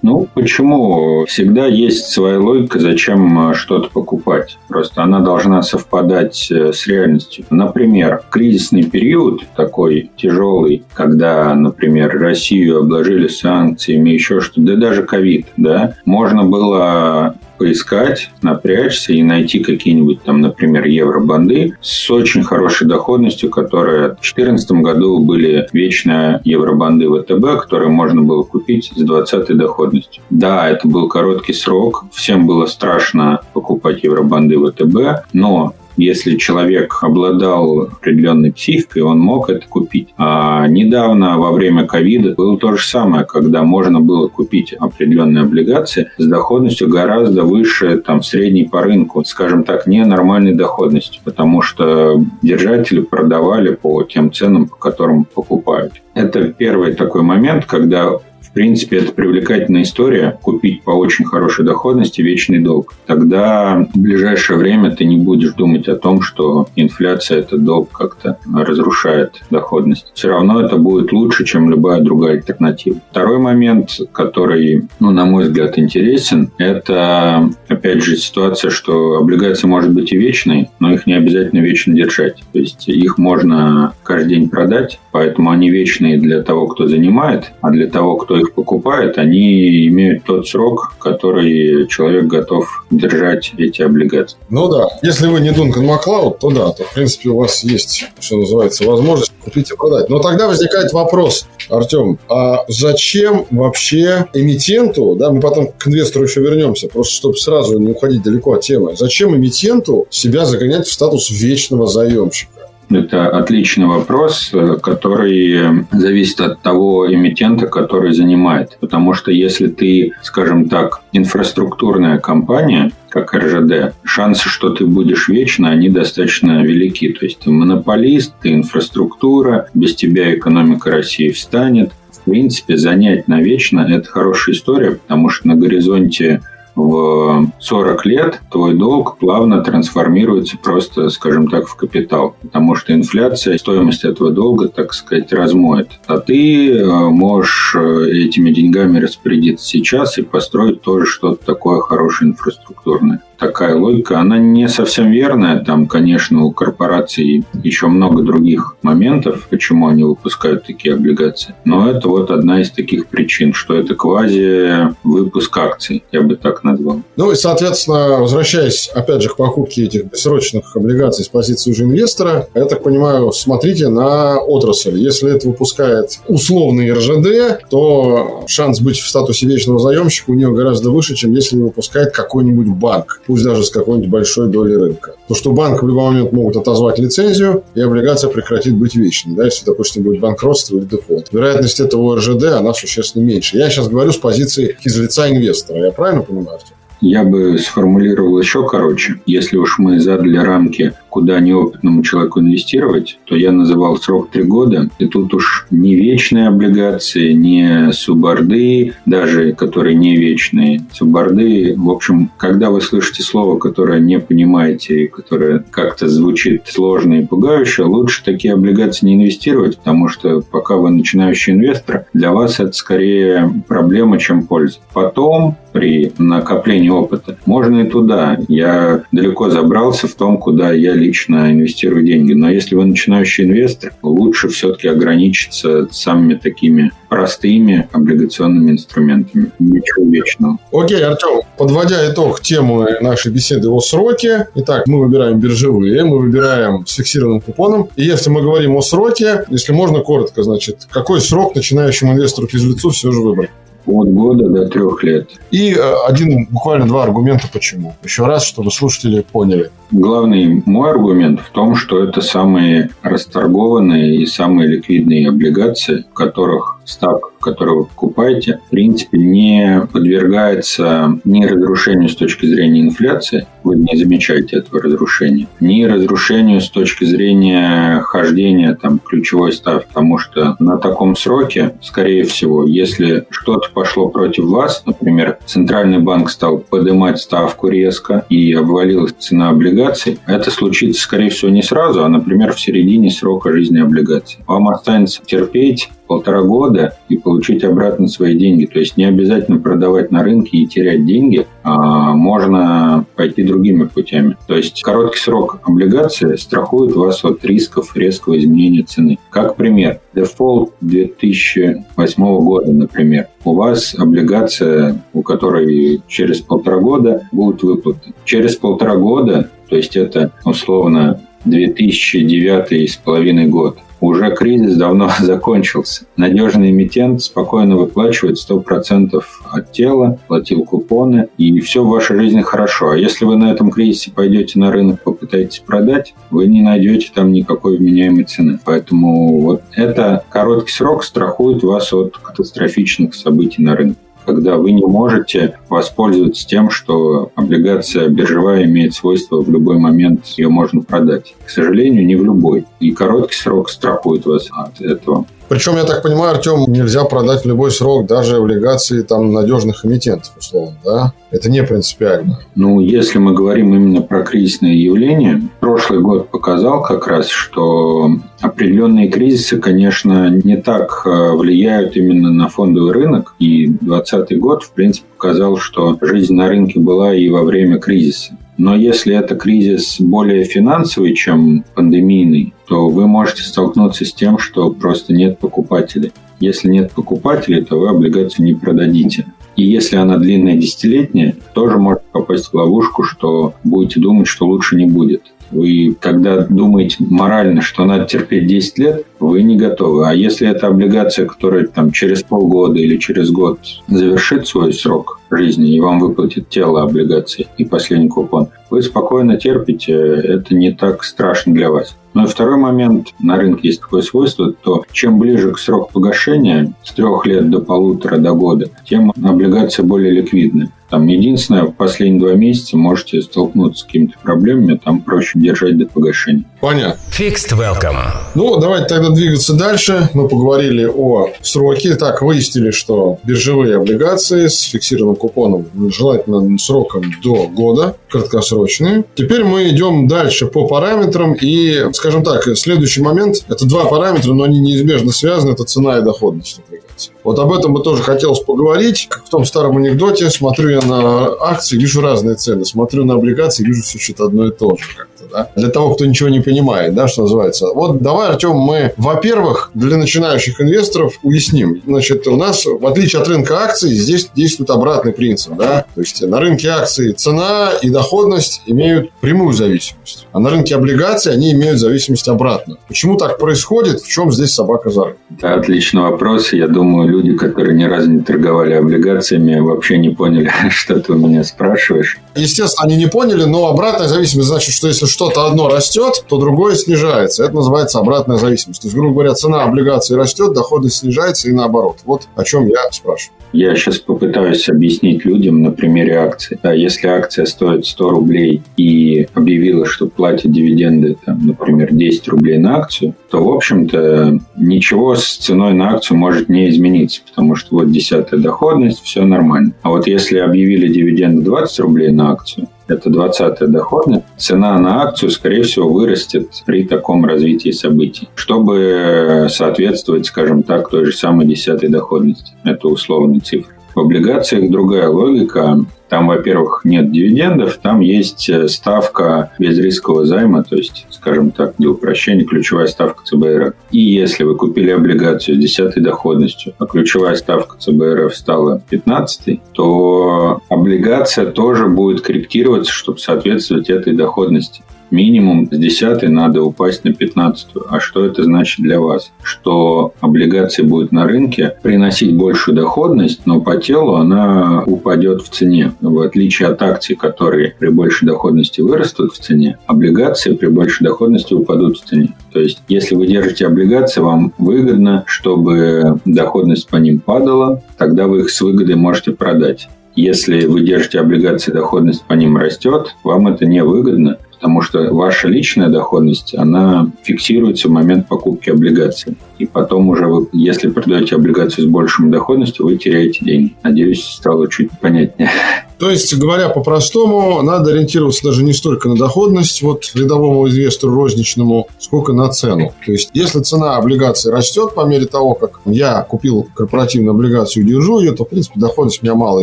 Ну, почему? Всегда есть своя логика, зачем э, что-то покупать. Просто она должна совпадать э, с реальностью. Например, кризисный период такой тяжелый, когда, например, Россию обложили санкциями, еще что-то, да даже ковид, да, можно было поискать, напрячься и найти какие-нибудь там, например, евробанды с очень хорошей доходностью, которые в 2014 году были вечные евробанды ВТБ, которые можно было купить с 20 доходностью. Да, это был короткий срок, всем было страшно покупать евробанды ВТБ, но если человек обладал определенной психикой, он мог это купить. А недавно, во время ковида, было то же самое, когда можно было купить определенные облигации с доходностью гораздо выше там, средней по рынку, скажем так, ненормальной доходности, потому что держатели продавали по тем ценам, по которым покупают. Это первый такой момент, когда в принципе, это привлекательная история. Купить по очень хорошей доходности вечный долг. Тогда в ближайшее время ты не будешь думать о том, что инфляция этот долг как-то разрушает доходность. Все равно это будет лучше, чем любая другая альтернатива. Второй момент, который, ну, на мой взгляд, интересен, это, опять же, ситуация, что облигация может быть и вечной, но их не обязательно вечно держать. То есть их можно каждый день продать, поэтому они вечные для того, кто занимает, а для того, кто их покупает, они имеют тот срок, который человек готов держать эти облигации. Ну да. Если вы не Дункан Маклауд, то да, то в принципе у вас есть, что называется, возможность купить и продать. Но тогда возникает вопрос, Артем, а зачем вообще эмитенту, да, мы потом к инвестору еще вернемся, просто чтобы сразу не уходить далеко от темы, зачем эмитенту себя загонять в статус вечного заемщика? Это отличный вопрос, э, который зависит от того эмитента, который занимает. Потому что если ты, скажем так, инфраструктурная компания, как РЖД, шансы, что ты будешь вечно, они достаточно велики. То есть ты монополист, ты инфраструктура, без тебя экономика России встанет. В принципе, занять навечно – это хорошая история, потому что на горизонте в 40 лет твой долг плавно трансформируется просто, скажем так, в капитал. Потому что инфляция стоимость этого долга, так сказать, размоет. А ты э, можешь э, этими деньгами распорядиться сейчас и построить тоже что-то такое хорошее инфраструктурное такая логика, она не совсем верная. Там, конечно, у корпораций еще много других моментов, почему они выпускают такие облигации. Но это вот одна из таких причин, что это квази-выпуск акций, я бы так назвал. Ну и, соответственно, возвращаясь, опять же, к покупке этих срочных облигаций с позиции уже инвестора, я так понимаю, смотрите на отрасль. Если это выпускает условный РЖД, то шанс быть в статусе вечного заемщика у него гораздо выше, чем если выпускает какой-нибудь банк пусть даже с какой-нибудь большой долей рынка. То, что банк в любой момент могут отозвать лицензию, и облигация прекратит быть вечной, да, если, допустим, будет банкротство или дефолт. Вероятность этого РЖД, она существенно меньше. Я сейчас говорю с позиции из лица инвестора. Я правильно понимаю? Я бы сформулировал еще короче. Если уж мы задали рамки куда неопытному человеку инвестировать, то я называл срок три года. И тут уж не вечные облигации, не суборды, даже которые не вечные. Суборды, в общем, когда вы слышите слово, которое не понимаете и которое как-то звучит сложно и пугающе, лучше такие облигации не инвестировать, потому что пока вы начинающий инвестор, для вас это скорее проблема, чем польза. Потом при накоплении опыта. Можно и туда. Я далеко забрался в том, куда я лично инвестирую деньги. Но если вы начинающий инвестор, лучше все-таки ограничиться самыми такими простыми облигационными инструментами. Ничего вечного. Окей, Артем, подводя итог темы нашей беседы о сроке. Итак, мы выбираем биржевые, мы выбираем с фиксированным купоном. И если мы говорим о сроке, если можно коротко, значит, какой срок начинающему инвестору физлицу все же выбрать? От года до трех лет. И э, один, буквально два аргумента почему. Еще раз, чтобы слушатели поняли. Главный мой аргумент в том, что это самые расторгованные и самые ликвидные облигации, в которых ставка, которую вы покупаете, в принципе, не подвергается ни разрушению с точки зрения инфляции, вы не замечаете этого разрушения, ни разрушению с точки зрения хождения там, ключевой ставки, потому что на таком сроке, скорее всего, если что-то пошло против вас, например, Центральный банк стал поднимать ставку резко и обвалилась цена облигаций, это случится, скорее всего, не сразу, а, например, в середине срока жизни облигаций. Вам останется терпеть полтора года и получить обратно свои деньги. То есть не обязательно продавать на рынке и терять деньги, а можно пойти другими путями. То есть короткий срок облигации страхует вас от рисков резкого изменения цены. Как пример, дефолт 2008 года, например. У вас облигация, у которой через полтора года будут выплаты. Через полтора года, то есть это условно 2009 с половиной год, уже кризис давно закончился. Надежный эмитент спокойно выплачивает 100% от тела, платил купоны, и все в вашей жизни хорошо. А если вы на этом кризисе пойдете на рынок, попытаетесь продать, вы не найдете там никакой вменяемой цены. Поэтому вот это короткий срок страхует вас от катастрофичных событий на рынке когда вы не можете воспользоваться тем, что облигация биржевая имеет свойство в любой момент ее можно продать. К сожалению, не в любой. И короткий срок страхует вас от этого. Причем, я так понимаю, Артем, нельзя продать в любой срок даже облигации там надежных эмитентов, условно, да? Это не принципиально. Ну, если мы говорим именно про кризисные явления, прошлый год показал как раз, что определенные кризисы, конечно, не так э, влияют именно на фондовый рынок. И 2020 год, в принципе, показал, что жизнь на рынке была и во время кризиса. Но если это кризис более финансовый, чем пандемийный, то вы можете столкнуться с тем, что просто нет покупателей. Если нет покупателей, то вы облигацию не продадите. И если она длинная десятилетняя, тоже можете попасть в ловушку, что будете думать, что лучше не будет. Вы, когда думаете морально, что надо терпеть 10 лет, вы не готовы. А если это облигация, которая там через полгода или через год завершит свой срок жизни и вам выплатит тело облигации и последний купон, вы спокойно терпите, это не так страшно для вас. Ну и второй момент, на рынке есть такое свойство, то чем ближе к сроку погашения, с трех лет до полутора, до года, тем облигация более ликвидная. Там единственное, в последние два месяца можете столкнуться с какими-то проблемами, там проще держать до погашения. Понятно. Fixed Welcome. Ну, давайте тогда двигаться дальше. Мы поговорили о сроке. Так, выяснили, что биржевые облигации с фиксированным купоном желательно сроком до года, краткосрочные. Теперь мы идем дальше по параметрам. И, скажем так, следующий момент – это два параметра, но они неизбежно связаны. Это цена и доходность облигаций. Вот об этом бы тоже хотелось поговорить. Как в том старом анекдоте, смотрю я на акции, вижу разные цены. Смотрю на облигации, вижу все что-то одно и то же да? Для того, кто ничего не понимает, да, что называется. Вот давай, Артем, мы, во-первых, для начинающих инвесторов уясним. Значит, у нас, в отличие от рынка акций, здесь действует обратный принцип, да? То есть на рынке акций цена и доходность имеют прямую зависимость. А на рынке облигаций они имеют зависимость обратно. Почему так происходит? В чем здесь собака за Да, отличный вопрос. Я думаю, люди, которые ни разу не торговали облигациями, вообще не поняли, что ты у меня спрашиваешь. Естественно, они не поняли, но обратная зависимость значит, что если что-то одно растет, то другое снижается. Это называется обратная зависимость. То есть, грубо говоря, цена облигаций растет, доходность снижается и наоборот. Вот о чем я спрашиваю. Я сейчас попытаюсь объяснить людям на примере акции. Да, если акция стоит 100 рублей и объявила, что платит дивиденды, там, например, 10 рублей на акцию, то, в общем-то, ничего с ценой на акцию может не измениться, потому что вот десятая доходность, все нормально. А вот если объявили дивиденды 20 рублей на акцию, это 20-я доходность, цена на акцию, скорее всего, вырастет при таком развитии событий, чтобы соответствовать, скажем так, той же самой десятой доходности. Это условные цифры. В облигациях другая логика. Там, во-первых, нет дивидендов, там есть э, ставка безрискового займа, то есть, скажем так, для упрощения, ключевая ставка ЦБРФ. И если вы купили облигацию с 10 доходностью, а ключевая ставка ЦБРФ стала 15, то облигация тоже будет корректироваться, чтобы соответствовать этой доходности минимум с 10 надо упасть на 15. А что это значит для вас? Что облигации будут на рынке приносить большую доходность, но по телу она упадет в цене. В отличие от акций, которые при большей доходности вырастут в цене, облигации при большей доходности упадут в цене. То есть, если вы держите облигации, вам выгодно, чтобы доходность по ним падала, тогда вы их с выгодой можете продать. Если вы держите облигации, доходность по ним растет, вам это невыгодно, потому что ваша личная доходность, она фиксируется в момент покупки облигаций. И потом уже вы, если продаете облигацию с большим доходностью, вы теряете деньги. Надеюсь, стало чуть понятнее. То есть, говоря по-простому, надо ориентироваться даже не столько на доходность вот рядовому инвестору розничному, сколько на цену. То есть, если цена облигации растет по мере того, как я купил корпоративную облигацию и держу ее, то, в принципе, доходность меня мало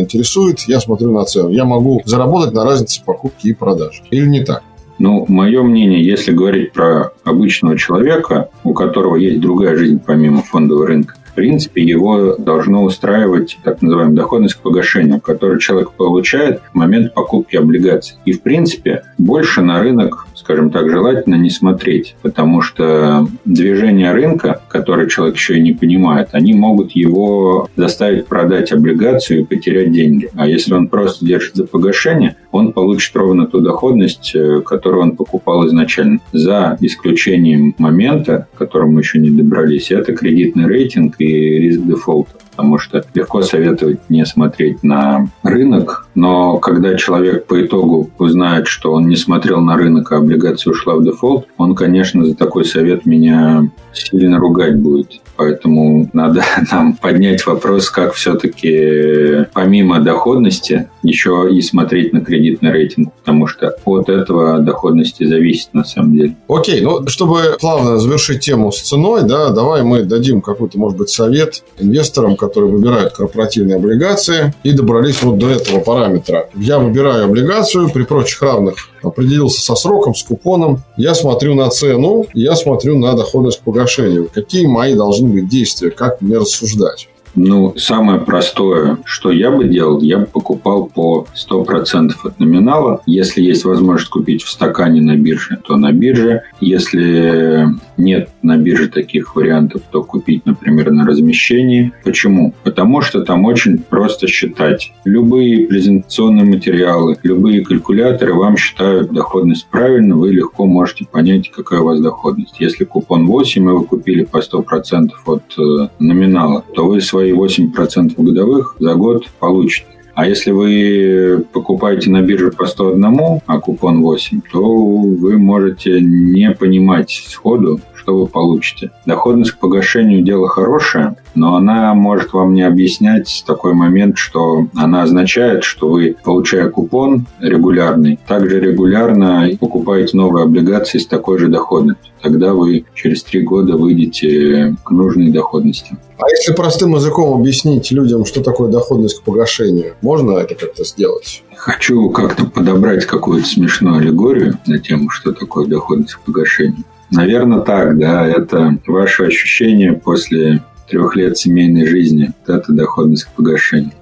интересует. Я смотрю на цену. Я могу заработать на разнице покупки и продажи. Или не так? Ну, мое мнение, если говорить про обычного человека, у которого есть другая жизнь помимо фондового рынка, в принципе, его должно устраивать так называемая доходность к погашению, которую человек получает в момент покупки облигаций. И, в принципе, больше на рынок скажем так, желательно не смотреть, потому что движения рынка, которые человек еще и не понимает, они могут его заставить продать облигацию и потерять деньги. А если он просто держит за погашение, он получит ровно ту доходность, э, которую он покупал изначально. За исключением момента, к которому еще не добрались, это кредитный рейтинг и риск дефолта потому что легко советовать не смотреть на рынок, но когда человек по итогу узнает, что он не смотрел на рынок, а облигация ушла в дефолт, он, конечно, за такой совет меня сильно ругать будет. Поэтому надо нам поднять вопрос, как все-таки помимо доходности еще и смотреть на кредитный рейтинг, потому что от этого доходности зависит на самом деле. Окей, ну чтобы плавно завершить тему с ценой, да, давай мы дадим какой-то, может быть, совет инвесторам, которые выбирают корпоративные облигации и добрались вот до этого параметра. Я выбираю облигацию при прочих равных определился со сроком, с купоном. Я смотрю на цену, я смотрю на доходность к погашению. Какие мои должны быть действия, как мне рассуждать? Ну, самое простое, что я бы делал, я бы покупал по 100% от номинала. Если есть возможность купить в стакане на бирже, то на бирже. Если нет на бирже таких вариантов, то купить, например, на размещении. Почему? Потому что там очень просто считать. Любые презентационные материалы, любые калькуляторы вам считают доходность правильно, вы легко можете понять, какая у вас доходность. Если купон 8, и вы купили по 100% от э, номинала, то вы свои свои 8% годовых за год получите. А если вы покупаете на бирже по 101, а купон 8, то вы можете не понимать сходу, что вы получите. Доходность к погашению – дело хорошее, но она может вам не объяснять такой момент, что она означает, что вы, получая купон регулярный, также регулярно покупаете новые облигации с такой же доходностью. Тогда вы через три года выйдете к нужной доходности. А если простым языком объяснить людям, что такое доходность к погашению, можно это как-то сделать? Хочу как-то подобрать какую-то смешную аллегорию на тему, что такое доходность к погашению. Наверное, так, да. Это ваше ощущение после трех лет семейной жизни. Это доходность к погашению.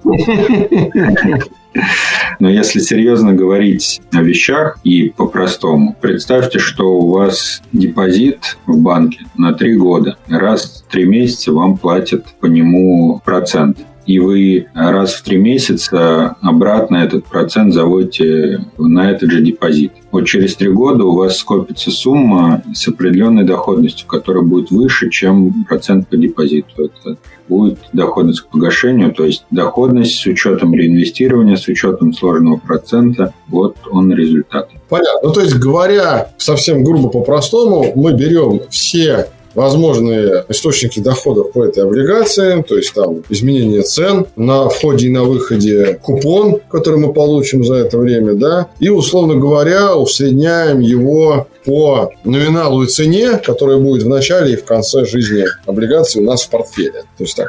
Но если серьезно говорить о вещах и по-простому, представьте, что у вас депозит в банке на три года. Раз в три месяца вам платят по нему процент и вы раз в три месяца обратно этот процент заводите на этот же депозит. Вот через три года у вас скопится сумма с определенной доходностью, которая будет выше, чем процент по депозиту. Это будет доходность к погашению, то есть доходность с учетом реинвестирования, с учетом сложного процента. Вот он результат. Понятно. Ну, то есть, говоря совсем грубо по-простому, мы берем все возможные источники доходов по этой облигации, то есть там изменение цен на входе и на выходе, купон, который мы получим за это время, да, и, условно говоря, усредняем его по номиналу и цене, которая будет в начале и в конце жизни облигации у нас в портфеле. То есть так.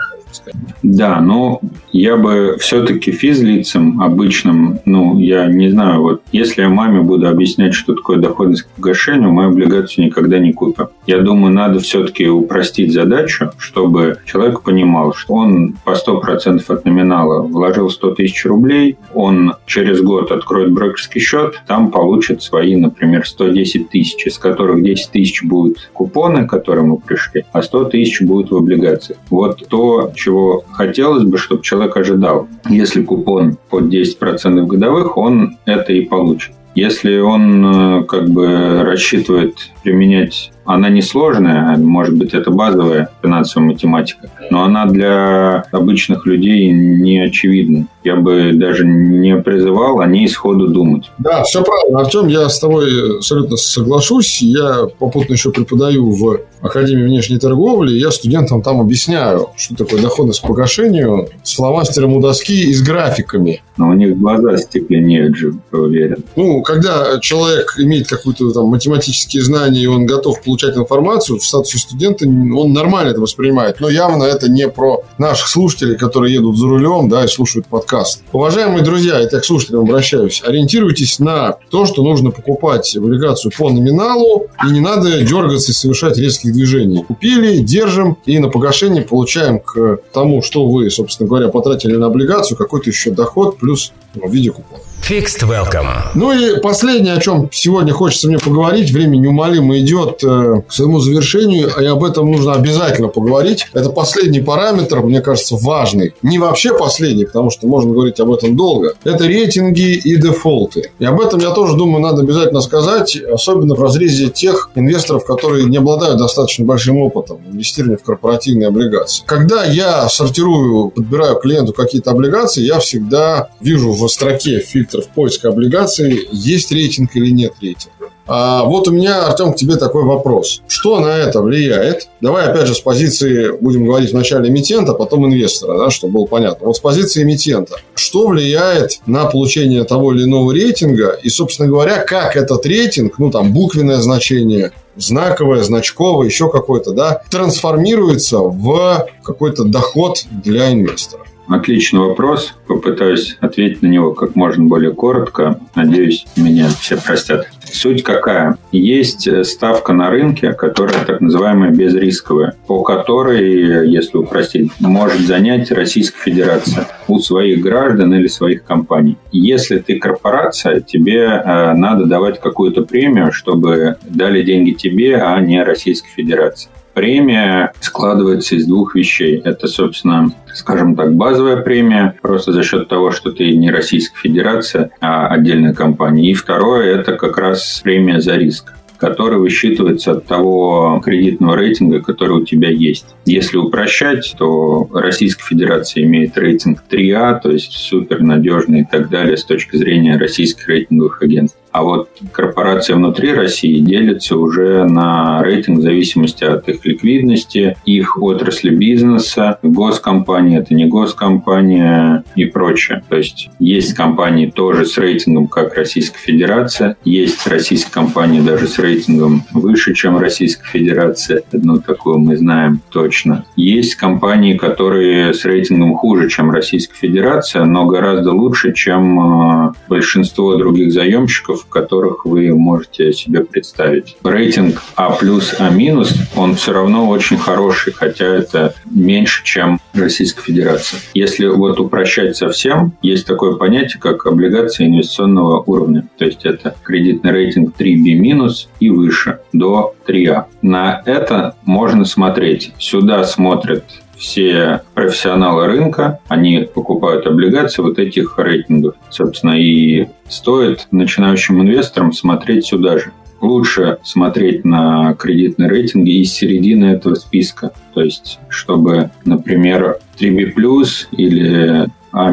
Да, но я бы все-таки физлицам обычным, ну, я не знаю, вот если я маме буду объяснять, что такое доходность к погашению, мою облигацию никогда не купим. Я думаю, надо все-таки упростить задачу, чтобы человек понимал, что он по 100% от номинала вложил 100 тысяч рублей, он через год откроет брокерский счет, там получит свои, например, 110 тысяч, из которых 10 тысяч будут купоны, которые мы пришли, а 100 тысяч будут в облигациях. Вот то, чего хотелось бы, чтобы человек ожидал. Если купон под 10% годовых, он это и получит. Если он э, как бы рассчитывает применять она не сложная, может быть, это базовая финансовая математика, но она для обычных людей не очевидна. Я бы даже не призывал о ней сходу думать. Да, все правильно, Артем, я с тобой абсолютно соглашусь. Я попутно еще преподаю в Академии внешней торговли, я студентам там объясняю, что такое доходность к погашению с фломастером у доски и с графиками. Но у них глаза стекленеют же, уверен. Ну, когда человек имеет какие-то там математические знания, и он готов получать информацию в статусе студента, он нормально это воспринимает. Но явно это не про наших слушателей, которые едут за рулем да, и слушают подкаст. Уважаемые друзья, я так к слушателям обращаюсь. Ориентируйтесь на то, что нужно покупать облигацию по номиналу, и не надо дергаться и совершать резких движений. Купили, держим, и на погашение получаем к тому, что вы, собственно говоря, потратили на облигацию, какой-то еще доход плюс в виде купона. Fixed Welcome. Ну и последнее, о чем сегодня хочется мне поговорить, время неумолимо идет э, к своему завершению, и об этом нужно обязательно поговорить. Это последний параметр, мне кажется, важный. Не вообще последний, потому что можно говорить об этом долго. Это рейтинги и дефолты. И об этом, я тоже думаю, надо обязательно сказать, особенно в разрезе тех инвесторов, которые не обладают достаточно большим опытом инвестирования в корпоративные облигации. Когда я сортирую, подбираю клиенту какие-то облигации, я всегда вижу в строке фильтров поиска облигаций, есть рейтинг или нет рейтинга. А вот у меня, Артем, к тебе такой вопрос. Что на это влияет? Давай опять же с позиции, будем говорить вначале эмитента, потом инвестора, да, чтобы было понятно. Вот с позиции эмитента. Что влияет на получение того или иного рейтинга? И, собственно говоря, как этот рейтинг, ну там буквенное значение, знаковое, значковое, еще какое-то, да, трансформируется в какой-то доход для инвестора. Отличный вопрос. Попытаюсь ответить на него как можно более коротко. Надеюсь, меня все простят. Суть какая? Есть ставка на рынке, которая так называемая безрисковая, по которой, если упростить, может занять Российская Федерация у своих граждан или своих компаний. Если ты корпорация, тебе э, надо давать какую-то премию, чтобы дали деньги тебе, а не Российской Федерации. Премия складывается из двух вещей. Это, собственно, скажем так, базовая премия, просто за счет того, что ты не Российская Федерация, а отдельная компания. И второе – это как раз премия за риск. который высчитывается от того кредитного рейтинга, который у тебя есть. Если упрощать, то Российская Федерация имеет рейтинг 3А, то есть супер надежный и так далее с точки зрения российских рейтинговых агентств. А вот корпорации внутри России делятся уже на рейтинг в зависимости от их ликвидности, их отрасли бизнеса, госкомпания, это не госкомпания и прочее. То есть есть компании тоже с рейтингом, как Российская Федерация, есть российские компании даже с рейтингом выше, чем Российская Федерация. Одну такую мы знаем точно. Есть компании, которые с рейтингом хуже, чем Российская Федерация, но гораздо лучше, чем э, большинство других заемщиков, которых вы можете себе представить. Рейтинг А плюс, А минус, он все равно очень хороший, хотя это меньше, чем Российская Федерация. Если вот упрощать совсем, есть такое понятие, как облигация инвестиционного уровня. То есть это кредитный рейтинг 3B минус и выше, до 3А. На это можно смотреть. Сюда смотрят все профессионалы рынка, они покупают облигации вот этих рейтингов. Собственно, и стоит начинающим инвесторам смотреть сюда же. Лучше смотреть на кредитные рейтинги из середины этого списка. То есть, чтобы, например, 3B+, или А-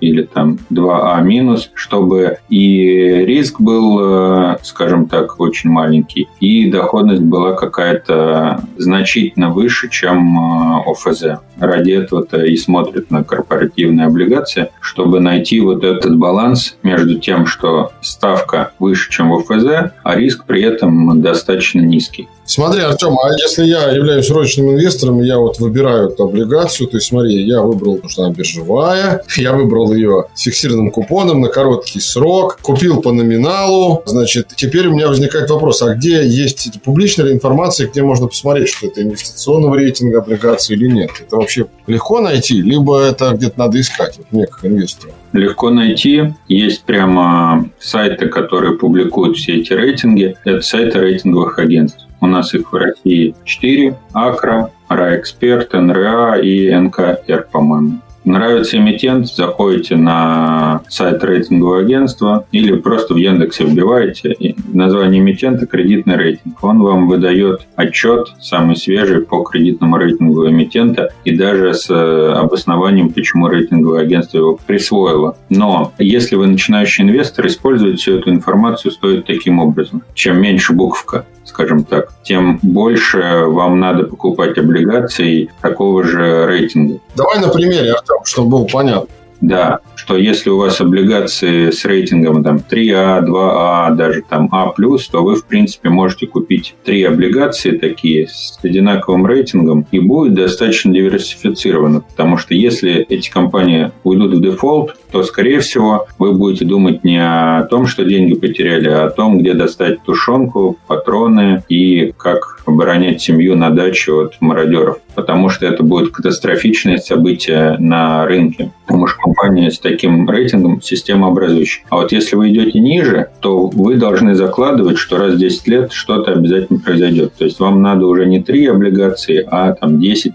или там 2А минус, чтобы и риск был, э, скажем так, очень маленький, и доходность была какая-то значительно выше, чем э, ОФЗ. Ради этого-то и смотрят на корпоративные облигации, чтобы найти вот этот баланс между тем, что ставка выше, чем в ОФЗ, а риск при этом достаточно низкий. Смотри, Артем, а если я являюсь срочным инвестором, я вот выбираю эту облигацию, то есть смотри, я выбрал, что она биржевая, я выбрал ее с фиксированным купоном на короткий срок, купил по номиналу, значит, теперь у меня возникает вопрос, а где есть публичная информация, где можно посмотреть, что это инвестиционного рейтинга облигации или нет? Это вообще легко найти, либо это где-то надо искать, вот мне как инвестору? Легко найти. Есть прямо сайты, которые публикуют все эти рейтинги. Это сайты рейтинговых агентств. У нас их в России 4. Акра, РАЭксперт, НРА и НКР, по-моему. Нравится эмитент, заходите на сайт рейтингового агентства или просто в Яндексе вбиваете название эмитента «Кредитный рейтинг». Он вам выдает отчет, самый свежий по кредитному рейтингу эмитента и даже с э, обоснованием, почему рейтинговое агентство его присвоило. Но если вы начинающий инвестор, использовать всю эту информацию стоит таким образом. Чем меньше буквка, скажем так, тем больше вам надо покупать облигаций такого же рейтинга. Давай на примере, Артем, чтобы было понятно. Да, что если у вас облигации с рейтингом там 3А, 2А, даже там А+, то вы, в принципе, можете купить три облигации такие с одинаковым рейтингом и будет достаточно диверсифицировано, потому что если эти компании уйдут в дефолт, то, скорее всего, вы будете думать не о том, что деньги потеряли, а о том, где достать тушенку, патроны и как оборонять семью на даче от мародеров. Потому что это будет катастрофичное событие на рынке. Потому что компания с таким рейтингом системообразующая. А вот если вы идете ниже, то вы должны закладывать, что раз в 10 лет что-то обязательно произойдет. То есть вам надо уже не 3 облигации, а там 10-15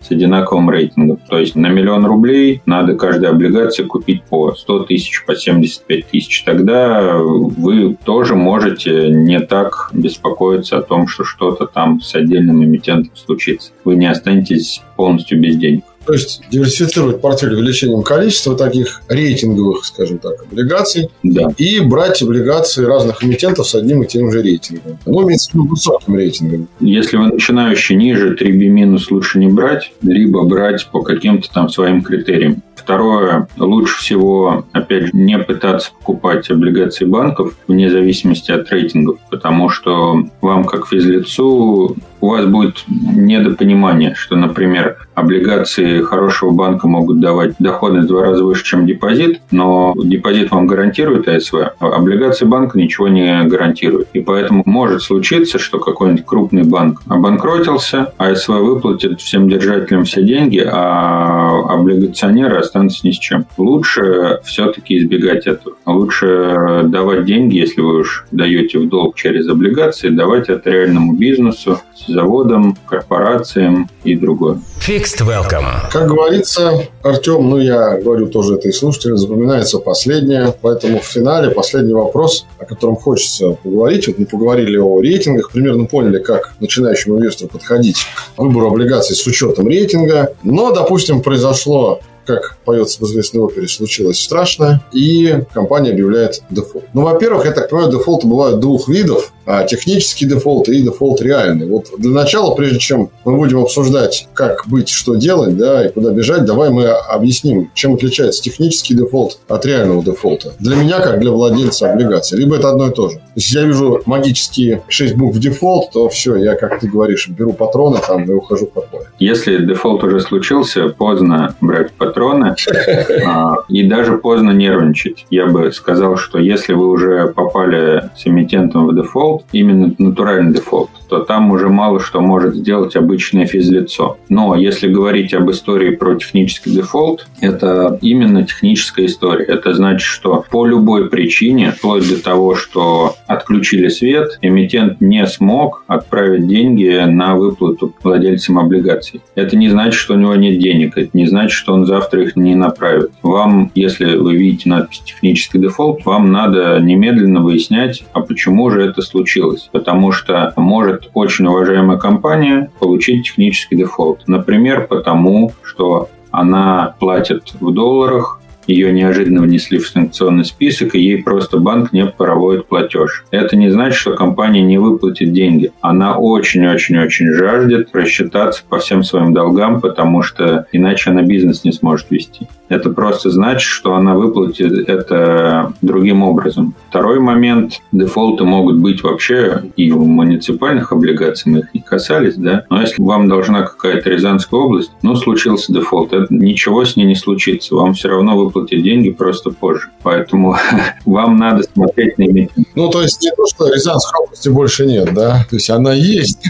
с одинаковым рейтингом. То есть на миллион рублей надо каждой облигации купить по 100 тысяч, по 75 тысяч. Тогда вы тоже можете не так беспокоиться о том, что что-то там с отдельным эмитентом случится. Вы не останетесь полностью без денег. То есть диверсифицировать портфель увеличением количества таких рейтинговых, скажем так, облигаций. Да. И брать облигации разных эмитентов с одним и тем же рейтингом. Ну, имеется в виду высоким рейтингом. Если вы начинающий ниже, 3B минус лучше не брать, либо брать по каким-то там своим критериям. Второе, лучше всего, опять же, не пытаться покупать облигации банков вне зависимости от рейтингов, потому что вам, как физлицу, у вас будет недопонимание, что, например, облигации хорошего банка могут давать доходность в два раза выше, чем депозит, но депозит вам гарантирует АСВ, а облигации банка ничего не гарантируют. И поэтому может случиться, что какой-нибудь крупный банк обанкротился, АСВ выплатит всем держателям все деньги, а облигационеры останутся ни с чем. Лучше все-таки избегать этого. Лучше давать деньги, если вы уж даете в долг через облигации, давать это реальному бизнесу, заводам, корпорациям и другое. Fixed Income. Как говорится, Артем, ну я говорю тоже это и слушателям, запоминается последнее, поэтому в финале последний вопрос, о котором хочется поговорить. Вот мы поговорили о рейтингах, примерно поняли, как начинающему инвестору подходить к выбору облигаций с учетом рейтинга. Но, допустим, произошло как поется в известной опере, случилось страшное, и компания объявляет дефолт. Ну, во-первых, я так понимаю, дефолты бывают двух видов. А технический дефолт и дефолт реальный. Вот для начала, прежде чем мы будем обсуждать, как быть, что делать, да, и куда бежать, давай мы объясним, чем отличается технический дефолт от реального дефолта. Для меня, как для владельца облигаций. Либо это одно и то же. Если я вижу магические 6 букв дефолт, то все, я, как ты говоришь, беру патроны там и ухожу в. Если дефолт уже случился, поздно брать патроны а, и даже поздно нервничать. Я бы сказал, что если вы уже попали с эмитентом в дефолт, именно натуральный дефолт, то там уже мало что может сделать обычное физлицо. Но если говорить об истории про технический дефолт, это именно техническая история. Это значит, что по любой причине, вплоть до того, что отключили свет, эмитент не смог отправить деньги на выплату владельцам облигаций. Это не значит, что у него нет денег, это не значит, что он завтра их не направит. Вам, если вы видите надпись «технический дефолт», вам надо немедленно выяснять, а почему же это случилось. Потому что может очень уважаемая компания получить технический дефолт. Например, потому что она платит в долларах, ее неожиданно внесли в санкционный список, и ей просто банк не проводит платеж. Это не значит, что компания не выплатит деньги. Она очень-очень-очень жаждет рассчитаться по всем своим долгам, потому что иначе она бизнес не сможет вести. Это просто значит, что она выплатит это другим образом. Второй момент. Дефолты могут быть вообще и у муниципальных облигаций, мы их не касались, да. Но если вам должна какая-то Рязанская область, ну, случился дефолт, это, ничего с ней не случится. Вам все равно выплатят деньги просто позже. Поэтому вам надо смотреть на эмитент. Ну, то есть не то, что Рязанской области больше нет, да? То есть она есть.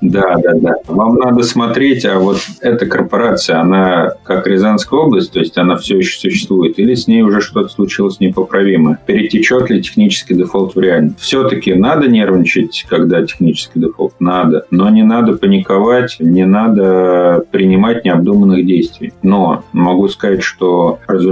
Да, да, да. Вам надо смотреть, а вот эта корпорация, она как Рязанская область, то есть есть она все еще существует, или с ней уже что-то случилось непоправимое. Перетечет ли технический дефолт в реальность? Все-таки надо нервничать, когда технический дефолт? Надо. Но не надо паниковать, не надо принимать необдуманных действий. Но могу сказать, что, разумеется,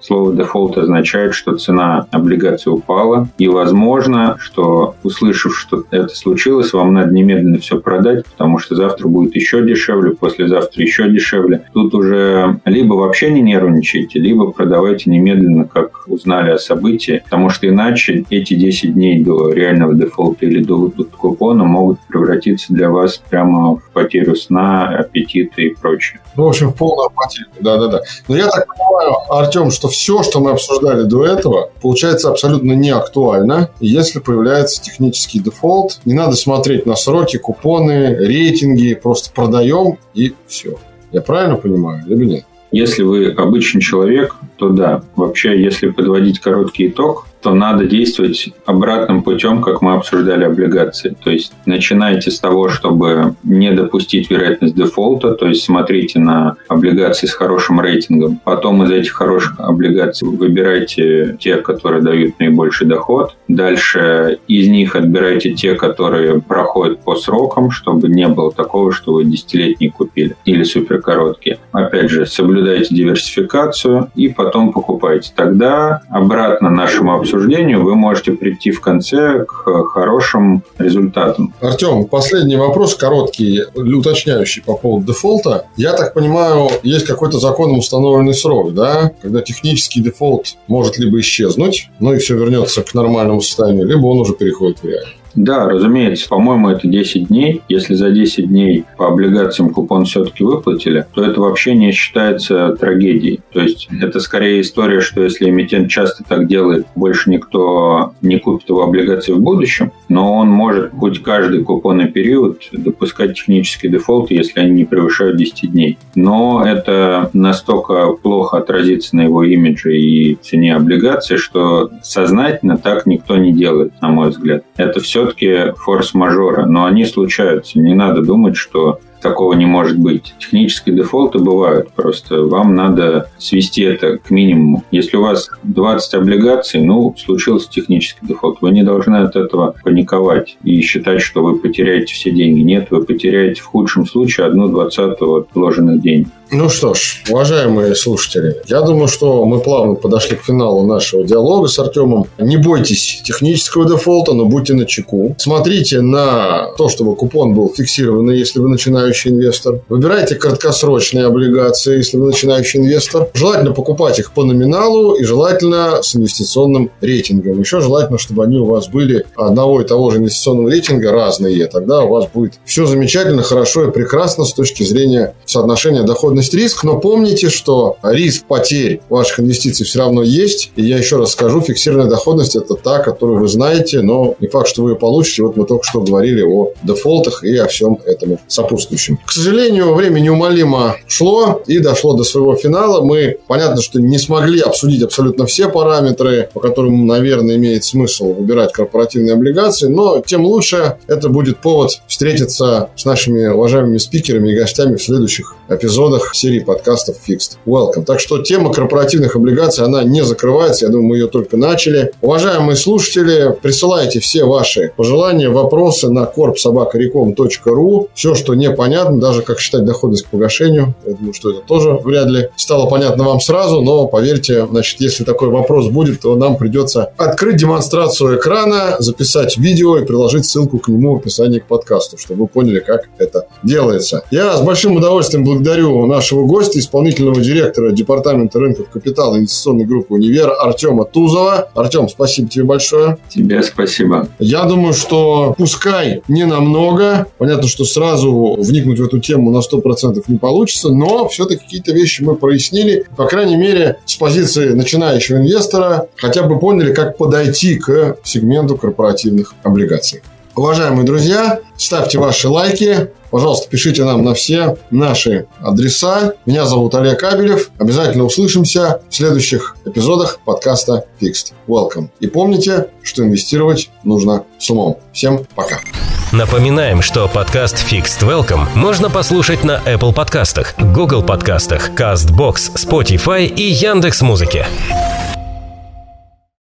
слово дефолт означает, что цена облигации упала, и возможно, что услышав, что это случилось, вам надо немедленно все продать, потому что завтра будет еще дешевле, послезавтра еще дешевле. Тут уже либо вообще не нервничайте, либо продавайте немедленно, как узнали о событии, потому что иначе эти 10 дней до реального дефолта или до выплаты купона могут превратиться для вас прямо в потерю сна, аппетита и прочее. Ну, в общем, в полную потерю. Да-да-да. Но я так понимаю, Артем, что все, что мы обсуждали до этого, получается абсолютно не актуально. Если появляется технический дефолт, не надо смотреть на сроки, купоны, рейтинги, просто продаем и все. Я правильно понимаю, либо нет? Если вы обычный человек, то да. Вообще, если подводить короткий итог, то надо действовать обратным путем, как мы обсуждали облигации. То есть начинайте с того, чтобы не допустить вероятность дефолта, то есть смотрите на облигации с хорошим рейтингом. Потом из этих хороших облигаций выбирайте те, которые дают наибольший доход. Дальше из них отбирайте те, которые проходят по срокам, чтобы не было такого, что вы десятилетние купили или суперкороткие. Опять же, соблюдайте диверсификацию и потом покупайте. Тогда обратно нашему обсуждению обсуждению вы можете прийти в конце к хорошим результатам. Артем, последний вопрос, короткий, уточняющий по поводу дефолта. Я так понимаю, есть какой-то законом установленный срок, да, когда технический дефолт может либо исчезнуть, ну и все вернется к нормальному состоянию, либо он уже переходит в реальность. Да, разумеется. По-моему, это 10 дней. Если за 10 дней по облигациям купон все-таки выплатили, то это вообще не считается трагедией. То есть это скорее история, что если эмитент часто так делает, больше никто не купит его облигации в будущем, но он может хоть каждый купонный период допускать технический дефолт, если они не превышают 10 дней. Но это настолько плохо отразится на его имидже и цене облигаций, что сознательно так никто не делает, на мой взгляд. Это все все-таки форс-мажоры, но они случаются. Не надо думать, что такого не может быть. Технические дефолты бывают, просто вам надо свести это к минимуму. Если у вас 20 облигаций, ну, случился технический дефолт, вы не должны от этого паниковать и считать, что вы потеряете все деньги. Нет, вы потеряете в худшем случае одну двадцатую от вложенных денег. Ну что ж, уважаемые слушатели, я думаю, что мы плавно подошли к финалу нашего диалога с Артемом. Не бойтесь технического дефолта, но будьте на чеку. Смотрите на то, чтобы купон был фиксированный, если вы начинающий инвестор. Выбирайте краткосрочные облигации, если вы начинающий инвестор. Желательно покупать их по номиналу и желательно с инвестиционным рейтингом. Еще желательно, чтобы они у вас были одного и того же инвестиционного рейтинга разные. Тогда у вас будет все замечательно, хорошо и прекрасно с точки зрения соотношения дохода доходность риск, но помните, что риск потерь ваших инвестиций все равно есть. И я еще раз скажу, фиксированная доходность – это та, которую вы знаете, но не факт, что вы ее получите. Вот мы только что говорили о дефолтах и о всем этому сопутствующем. К сожалению, время неумолимо шло и дошло до своего финала. Мы, понятно, что не смогли обсудить абсолютно все параметры, по которым, наверное, имеет смысл выбирать корпоративные облигации, но тем лучше это будет повод встретиться с нашими уважаемыми спикерами и гостями в следующих эпизодах серии подкастов Fixed Welcome. Так что тема корпоративных облигаций, она не закрывается. Я думаю, мы ее только начали. Уважаемые слушатели, присылайте все ваши пожелания, вопросы на korpsobakarecom.ru. Все, что непонятно, даже как считать доходность к погашению. Я думаю, что это тоже вряд ли стало понятно вам сразу, но поверьте, значит, если такой вопрос будет, то нам придется открыть демонстрацию экрана, записать видео и приложить ссылку к нему в описании к подкасту, чтобы вы поняли, как это делается. Я с большим удовольствием благодарю нашего гостя, исполнительного директора Департамента рынков капитала инвестиционной группы «Универ» Артема Тузова. Артем, спасибо тебе большое. Тебе спасибо. Я думаю, что пускай не намного. Понятно, что сразу вникнуть в эту тему на 100% не получится, но все-таки какие-то вещи мы прояснили. По крайней мере, с позиции начинающего инвестора хотя бы поняли, как подойти к сегменту корпоративных облигаций. Уважаемые друзья, ставьте ваши лайки, Пожалуйста, пишите нам на все наши адреса. Меня зовут Олег Кабелев. Обязательно услышимся в следующих эпизодах подкаста Fixed Welcome. И помните, что инвестировать нужно с умом. Всем пока. Напоминаем, что подкаст Fixed Welcome можно послушать на Apple подкастах, Google подкастах, CastBox, Spotify и Яндекс.Музыке.